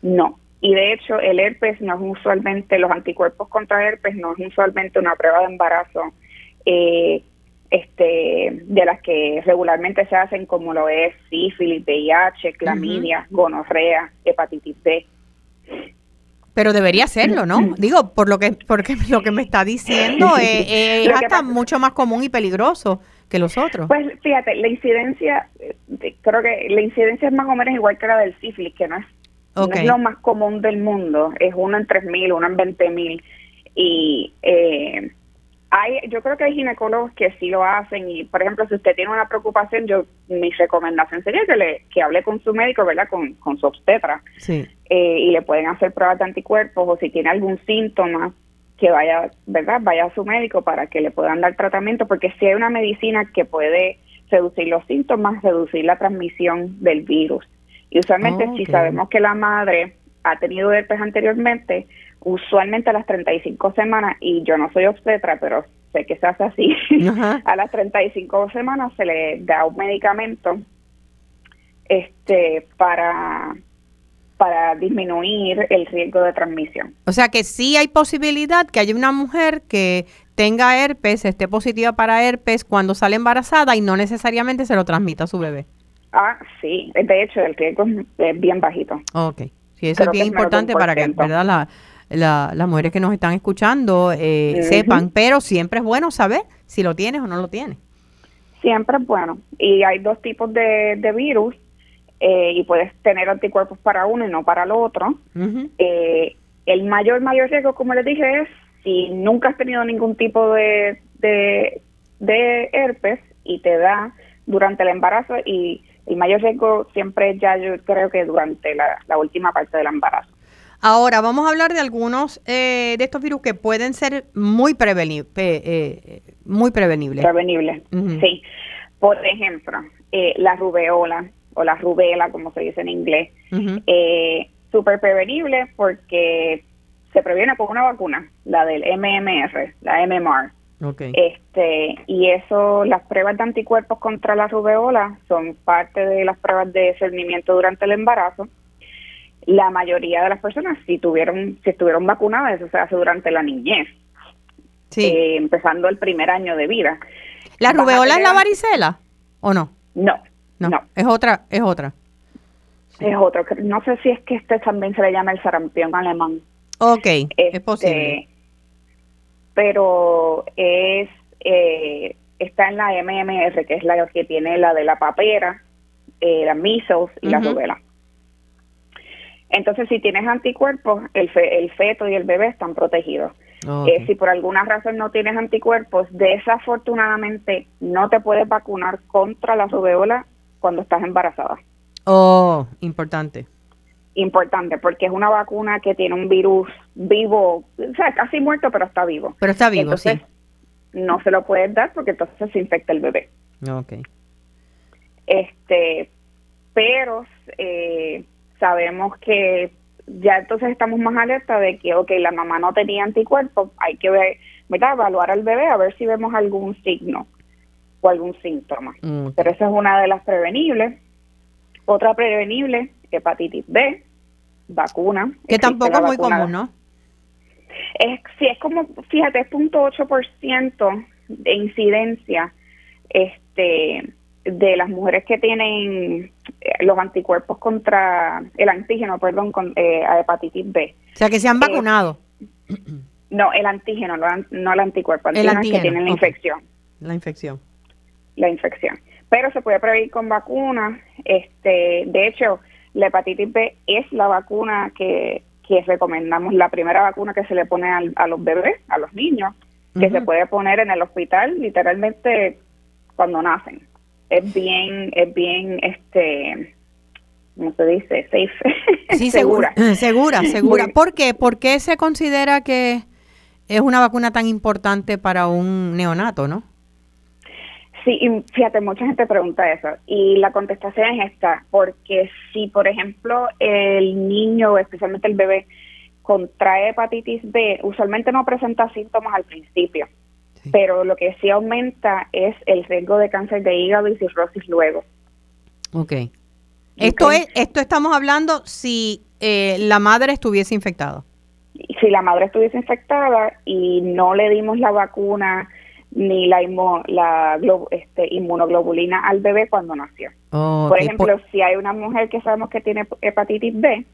No, y de hecho, el herpes no es usualmente, los anticuerpos contra herpes no es usualmente una prueba de embarazo eh, este, de las que regularmente se hacen, como lo es sífilis, VIH, clamidia, gonorrea, hepatitis B. Pero debería serlo, ¿no? Digo, por lo que porque lo que me está diciendo es, hasta mucho más común y peligroso que los otros. Pues fíjate, la incidencia, eh, creo que la incidencia es más o menos igual que la del sífilis, que no es es lo más común del mundo, es uno en tres mil, uno en veinte mil. Y eh, hay, yo creo que hay ginecólogos que sí lo hacen. Y, por ejemplo, si usted tiene una preocupación, yo mi recomendación sería que, le, que hable con su médico, ¿verdad? Con, con su obstetra. Sí. Eh, y le pueden hacer pruebas de anticuerpos o si tiene algún síntoma que vaya, ¿verdad? Vaya a su médico para que le puedan dar tratamiento, porque si hay una medicina que puede reducir los síntomas, reducir la transmisión del virus. Y usualmente si sabemos que la madre ha tenido herpes anteriormente, usualmente a las 35 semanas, y yo no soy obstetra, pero sé que se hace así, a las 35 semanas se le da un medicamento este para para disminuir el riesgo de transmisión. O sea que sí hay posibilidad que haya una mujer que tenga herpes, esté positiva para herpes cuando sale embarazada y no necesariamente se lo transmita a su bebé. Ah, sí. De hecho, el riesgo es bien bajito. Ok. Sí, eso es bien importante para que, ¿verdad? La, las mujeres que nos están escuchando eh, sepan, pero siempre es bueno saber si lo tienes o no lo tienes. Siempre es bueno. Y hay dos tipos de, virus eh, y puedes tener anticuerpos para uno y no para el otro. Eh, el mayor, mayor riesgo, como les dije, es si nunca has tenido ningún tipo de, de, de herpes y te da durante el embarazo y el mayor riesgo siempre ya yo creo que durante la, última parte del embarazo. Ahora, vamos a hablar de algunos eh, de estos virus que pueden ser muy, prevenibles. Eh, muy prevenibles. Prevenibles, sí. Por ejemplo, eh, la rubeola o la rubela, como se dice en inglés, súper prevenible porque se previene con una vacuna, la del MMR, la MMR. Este, y eso, las pruebas de anticuerpos contra la rubeola son parte de las pruebas de discernimiento durante el embarazo. La mayoría de las personas, si tuvieron, si estuvieron vacunadas, eso se hace durante la niñez, eh, empezando el primer año de vida. ¿La rubeola es la varicela o no? No, no, es otra, es otra. Es otro. No sé si es que este también se le llama el sarampión alemán. Ok, es este, posible pero es eh, está en la MMR, que es la que tiene la de la papera, eh, la measles y la rubela. Entonces, si tienes anticuerpos, el, el feto y el bebé están protegidos. Eh, si por alguna razón no tienes anticuerpos, desafortunadamente no te puedes vacunar contra la rubeola cuando estás embarazada. Oh, importante importante porque es una vacuna que tiene un virus vivo, o sea, casi muerto, pero está vivo. Pero está vivo, entonces, No se lo puedes dar porque entonces se infecta el bebé. Ok. Este, pero eh, sabemos que ya entonces estamos más alerta de que, ok, la mamá no tenía anticuerpos, hay que ver, ¿verdad? Evaluar al bebé a ver si vemos algún signo o algún síntoma. Pero esa es una de las prevenibles Otra prevenible, hepatitis B, vacuna. Que tampoco es muy común, ¿no? Es, sí, es como, fíjate, es .8% de incidencia este de las mujeres que tienen eh, los anticuerpos contra el antígeno, perdón, con, eh, a hepatitis B. O sea, que se han eh, vacunado. no, el antígeno, no, el anticuerpo, el antígeno, que tienen la infección. La infección. La infección. Pero se puede prevenir con vacunas. Este, de hecho, la hepatitis B es la vacuna que, que recomendamos, la primera vacuna que se le pone a los bebés, a los niños, que se puede poner en el hospital literalmente cuando nacen es bien, es bien, este, ¿cómo se dice? Safe. Sí, segura. Segura, segura. ¿Por qué? ¿Por qué se considera que es una vacuna tan importante para un neonato, no? Sí, y fíjate, mucha gente pregunta eso. Y la contestación es esta, porque si, por ejemplo, el niño, especialmente el bebé, contrae hepatitis B, usualmente no presenta síntomas al principio pero lo que sí aumenta es el riesgo de cáncer de hígado y cirrosis luego. Ok. Esto es, esto estamos hablando si eh, la madre estuviese infectada. Si la madre estuviese infectada y no le dimos la vacuna ni la, la este, inmunoglobulina al bebé cuando nació. Por ejemplo, si hay una mujer que sabemos que tiene hepatitis B,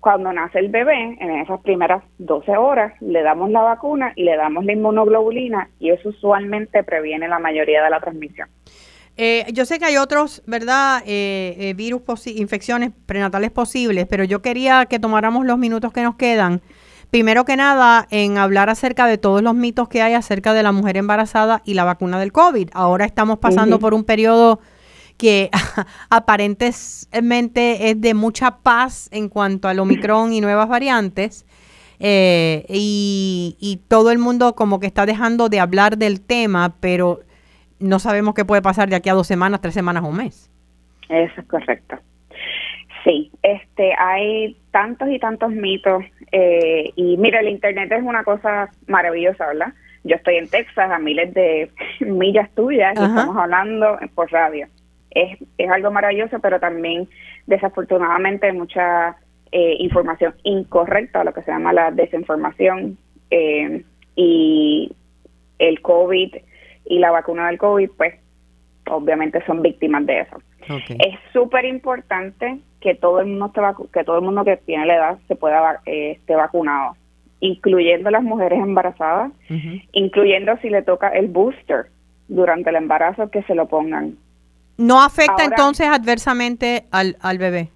cuando nace el bebé, en esas primeras 12 horas, le damos la vacuna y le damos la inmunoglobulina y eso usualmente previene la mayoría de la transmisión. Eh, yo sé que hay otros, ¿verdad? Eh, eh, virus, infecciones prenatales posibles, pero yo quería que tomáramos los minutos que nos quedan. Primero que nada, en hablar acerca de todos los mitos que hay acerca de la mujer embarazada y la vacuna del COVID. Ahora estamos pasando por un periodo que aparentemente es de mucha paz en cuanto al Omicron y nuevas variantes. Eh, y, todo el mundo como que está dejando de hablar del tema, pero no sabemos qué puede pasar de aquí a dos semanas, tres semanas o un mes. Eso es correcto. Sí, este, hay tantos y tantos mitos eh, y mira, el internet es una cosa maravillosa, ¿verdad? Yo estoy en Texas a miles de millas tuyas y estamos hablando por radio es, es algo maravilloso, pero también desafortunadamente mucha eh, información incorrecta, lo que se llama la desinformación eh, y el COVID y la vacuna del COVID, pues obviamente son víctimas de eso. Es súper importante que todo el mundo esté que todo el mundo que tiene la edad se pueda eh, esté vacunado, incluyendo las mujeres embarazadas, incluyendo si le toca el booster durante el embarazo que se lo pongan. ¿No afecta entonces adversamente al, al bebé?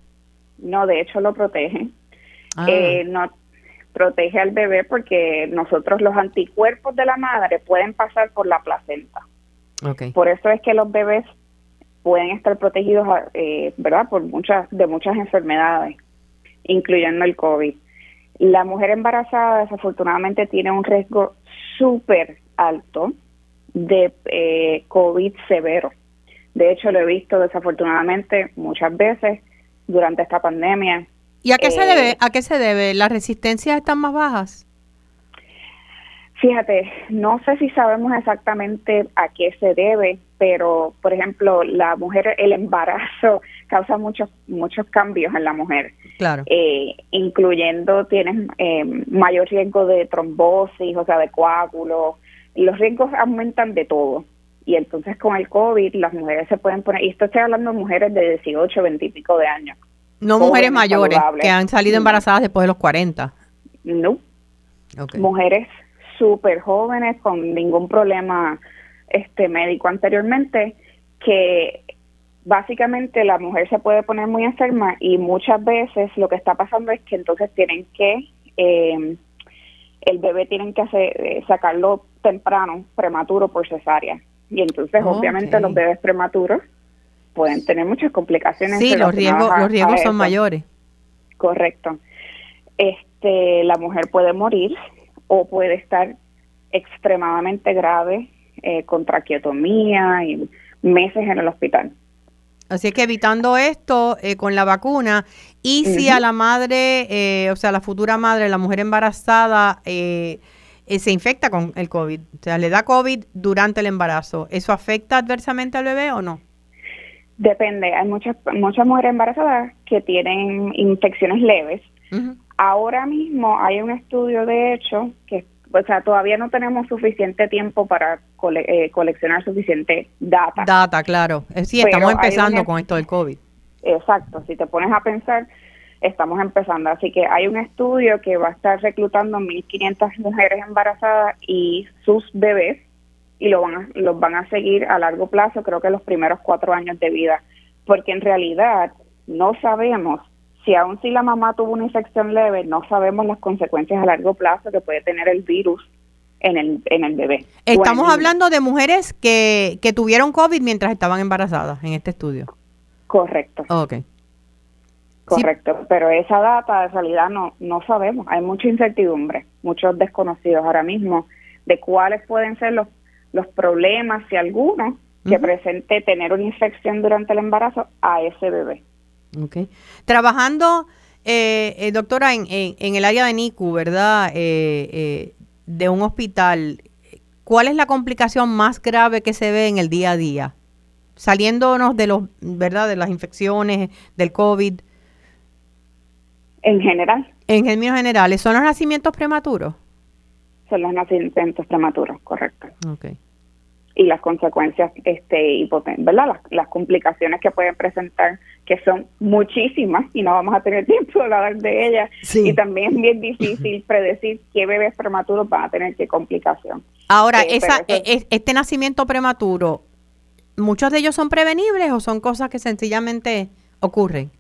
No, de hecho lo protege. Ah. Eh, no protege al bebé porque nosotros los anticuerpos de la madre pueden pasar por la placenta. Por eso es que los bebés pueden estar protegidos, eh, ¿verdad? Por muchas de muchas enfermedades, incluyendo el COVID. La mujer embarazada desafortunadamente tiene un riesgo súper alto de eh, COVID severo. De hecho, lo he visto desafortunadamente muchas veces durante esta pandemia. ¿Y a qué se debe? Eh, ¿A qué se debe? ¿Las resistencias están más bajas? Fíjate, no sé si sabemos exactamente a qué se debe, pero por ejemplo, la mujer, el embarazo causa muchos muchos cambios en la mujer. Claro. Eh, incluyendo tienes eh, mayor riesgo de trombosis, o sea, de coágulos. Los riesgos aumentan de todo. Y entonces con el COVID las mujeres se pueden poner, y esto estoy hablando de mujeres de 18, 20 y pico de años. No mujeres mayores que han salido embarazadas después de los 40. No. Mujeres súper jóvenes con ningún problema este médico anteriormente que básicamente la mujer se puede poner muy enferma y muchas veces lo que está pasando es que entonces tienen que eh, el bebé tienen que hacer, eh, sacarlo temprano, prematuro por cesárea. Y entonces, obviamente, los bebés prematuros pueden tener muchas complicaciones. Sí, los riesgos, los riesgos son mayores. Correcto. Este, la mujer puede morir o puede estar extremadamente grave eh, con traqueotomía y meses en el hospital. Así que evitando esto eh, con la vacuna y si a la madre, eh, o sea, la futura madre, la mujer embarazada, eh, eh, se infecta con el COVID, o sea, le da COVID durante el embarazo, ¿eso afecta adversamente al bebé o no? Depende, hay muchas muchas mujeres embarazadas que tienen infecciones leves. Ahora mismo hay un estudio de hecho que o sea, todavía no tenemos suficiente tiempo para eh, coleccionar suficiente data. Data, claro. Eh, sí, estamos empezando con esto del COVID. Exacto, si te pones a pensar, estamos empezando. Así que hay un estudio que va a estar reclutando 1.500 mujeres embarazadas y sus bebés y lo van a, los van a seguir a largo plazo, creo que los primeros cuatro años de vida, porque en realidad no sabemos si aún si la mamá tuvo una infección leve, no sabemos las consecuencias a largo plazo que puede tener el virus en el, en el bebé. Estamos hablando de mujeres que, que tuvieron COVID mientras estaban embarazadas en este estudio. Correcto. Ok. Correcto, pero esa data de realidad no, no sabemos. Hay mucha incertidumbre, muchos desconocidos ahora mismo de cuáles pueden ser los, los problemas, si alguno, que presente tener una infección durante el embarazo a ese bebé. Okay. Trabajando, eh, eh, doctora, en, en, el área de NICU, ¿verdad? Eh, de un hospital, ¿cuál es la complicación más grave que se ve en el día a día? Saliéndonos de los, ¿verdad? De las infecciones, del COVID. En general. En términos generales, ¿son los nacimientos prematuros? Son los nacimientos prematuros, correcto. Okay y las consecuencias este ¿verdad? Las, las, complicaciones que pueden presentar que son muchísimas y no vamos a tener tiempo de hablar de ellas y también es bien difícil predecir qué bebés prematuros van a tener qué complicación. Ahora, eh, esa, e, este nacimiento prematuro, ¿muchos de ellos son prevenibles o son cosas que sencillamente ocurren?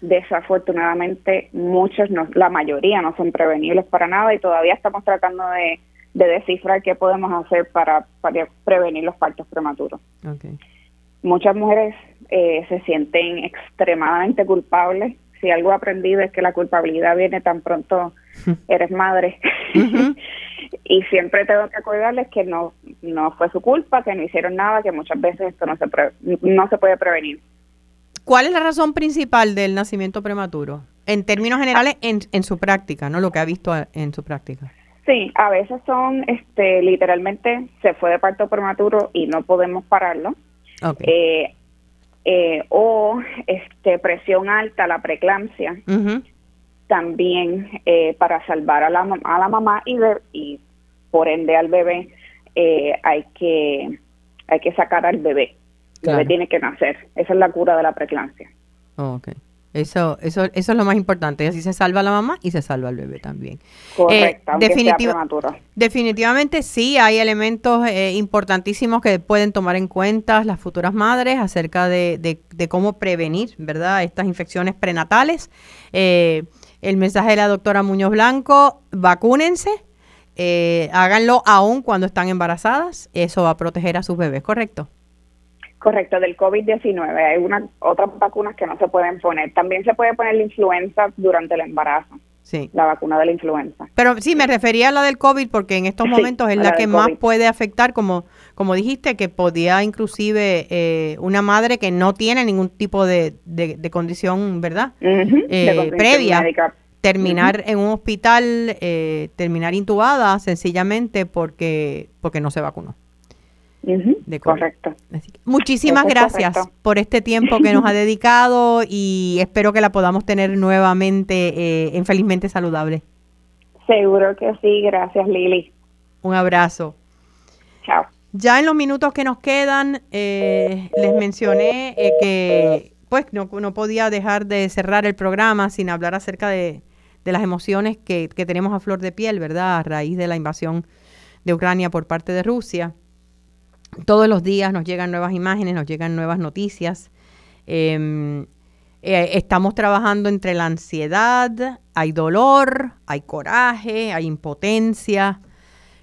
Desafortunadamente, muchos, no, la mayoría no son prevenibles para nada y todavía estamos tratando de de descifrar qué podemos hacer para, prevenir los partos prematuros. Muchas mujeres eh, se sienten extremadamente culpables. Si algo he aprendido es que la culpabilidad viene tan pronto eres madre. y siempre tengo que acordarles que no, no fue su culpa, que no hicieron nada, que muchas veces esto no se, no se puede prevenir. ¿Cuál es la razón principal del nacimiento prematuro? En términos generales, en, en su práctica, ¿no? Lo que ha visto en su práctica. Sí, a veces son, este, literalmente se fue de parto prematuro y no podemos pararlo. Eh, eh, o este presión alta, la preeclampsia, también eh, para salvar a la, a la mamá y, y por ende al bebé hay que hay que sacar al bebé. El bebé tiene que nacer. Esa es la cura de la preeclampsia. okay. Eso, eso, eso es lo más importante. Así se salva la mamá y se salva el bebé también. Correcto, eh, definitivamente sí, hay elementos eh, importantísimos que pueden tomar en cuenta las futuras madres acerca de, de, cómo prevenir, ¿verdad?, estas infecciones prenatales. Eh, el mensaje de la doctora Muñoz Blanco, vacúnense, eh, háganlo aún cuando están embarazadas, eso va a proteger a sus bebés, ¿correcto? Correcto, del COVID-19. Hay una, otras vacunas que no se pueden poner. También se puede poner la influenza durante el embarazo. Sí. La vacuna de la influenza. Pero sí, me refería a la del COVID porque en estos momentos es la, que más puede afectar, como, como dijiste, que podía inclusive eh, una madre que no tiene ningún tipo de, de, condición, ¿verdad? Eh, previa. Terminar en un hospital, eh, terminar intubada sencillamente porque, porque no se vacunó correcto. muchísimas gracias por este tiempo que nos ha dedicado y espero que la podamos tener nuevamente eh, en Felizmente Saludable. Seguro que sí, gracias Lili. Un abrazo. Chao. Ya en los minutos que nos quedan, eh, les mencioné eh, que pues no, no, podía dejar de cerrar el programa sin hablar acerca de, de las emociones que, que tenemos a flor de piel, ¿verdad? A raíz de la invasión de Ucrania por parte de Rusia. Todos los días nos llegan nuevas imágenes, nos llegan nuevas noticias. Em, eh, estamos trabajando entre la ansiedad, hay dolor, hay coraje, hay impotencia,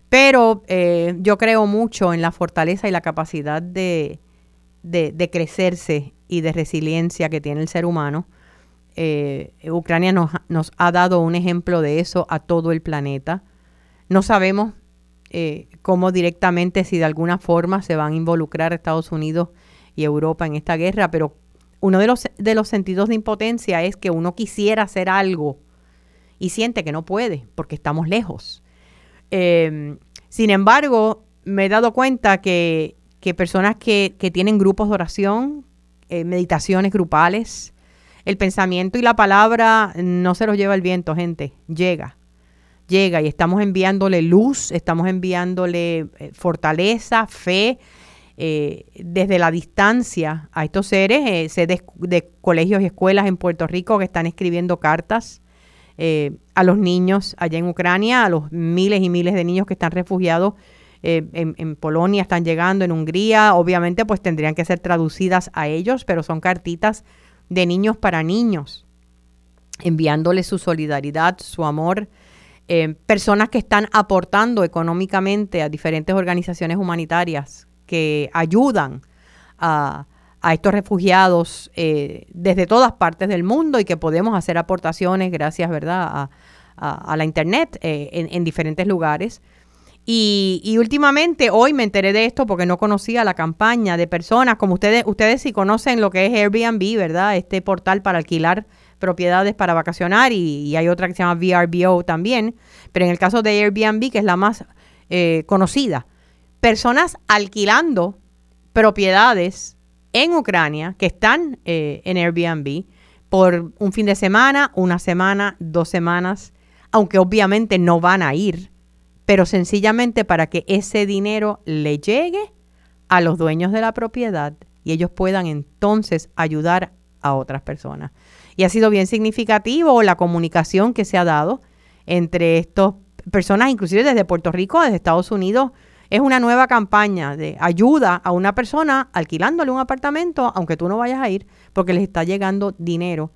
pero eh, yo creo mucho en la fortaleza y la capacidad de, de, crecerse y de resiliencia que tiene el ser humano. Eh, Ucrania nos, nos ha dado un ejemplo de eso a todo el planeta. No sabemos eh, cómo directamente, si de alguna forma se van a involucrar Estados Unidos y Europa en esta guerra, pero uno de los, de los sentidos de impotencia es que uno quisiera hacer algo y siente que no puede porque estamos lejos. Em, sin embargo, me he dado cuenta que, que personas que, que, tienen grupos de oración eh, meditaciones grupales. El pensamiento y la palabra no se los lleva el viento, gente, llega, llega y estamos enviándole luz, estamos enviándole eh, fortaleza, fe, eh, desde la distancia a estos seres, eh, sé de, colegios y escuelas en Puerto Rico que están escribiendo cartas eh, a los niños allá en Ucrania, a los miles y miles de niños que están refugiados en, en, Polonia, están llegando en Hungría, obviamente pues tendrían que ser traducidas a ellos, pero son cartitas de niños para niños, enviándoles su solidaridad, su amor. Personas que están aportando económicamente a diferentes organizaciones humanitarias que ayudan a, estos refugiados eh, desde todas partes del mundo y que podemos hacer aportaciones gracias, ¿verdad?, a, la Internet eh, en, diferentes lugares. Y, últimamente, hoy me enteré de esto porque no conocía la campaña de personas, como ustedes, ustedes sí conocen lo que es Airbnb, ¿verdad? Este portal para alquilar propiedades para vacacionar y, hay otra que se llama VRBO también, pero en el caso de Airbnb, que es la más eh, conocida, personas alquilando propiedades en Ucrania que están eh, en Airbnb por un fin de semana, una semana, dos semanas, aunque obviamente no van a ir, pero sencillamente para que ese dinero le llegue a los dueños de la propiedad y ellos puedan entonces ayudar a otras personas. Y ha sido bien significativo la comunicación que se ha dado entre estas personas, inclusive desde Puerto Rico, desde Estados Unidos, es una nueva campaña de ayuda a una persona alquilándole un apartamento, aunque tú no vayas a ir, porque les está llegando dinero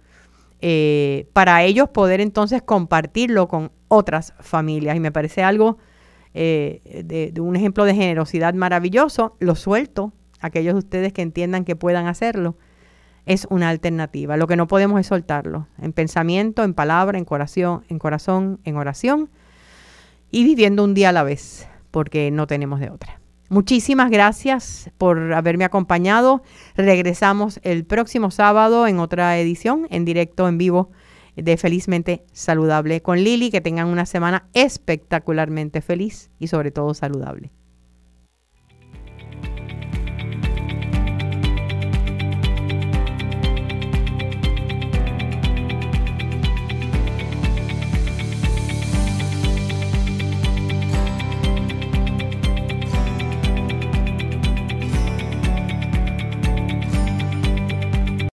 eh, para ellos poder entonces compartirlo con otras familias. Y me parece algo eh, de, un ejemplo de generosidad maravilloso. Lo suelto, aquellos de ustedes que entiendan que puedan hacerlo. Es una alternativa. Lo que no podemos es soltarlo. En pensamiento, en palabra, en corazón, en corazón, en oración y viviendo un día a la vez porque no tenemos de otra. Muchísimas gracias por haberme acompañado. Regresamos el próximo sábado en otra edición, en directo, en vivo, de Felizmente Saludable con Lili. Que tengan una semana espectacularmente feliz y sobre todo saludable.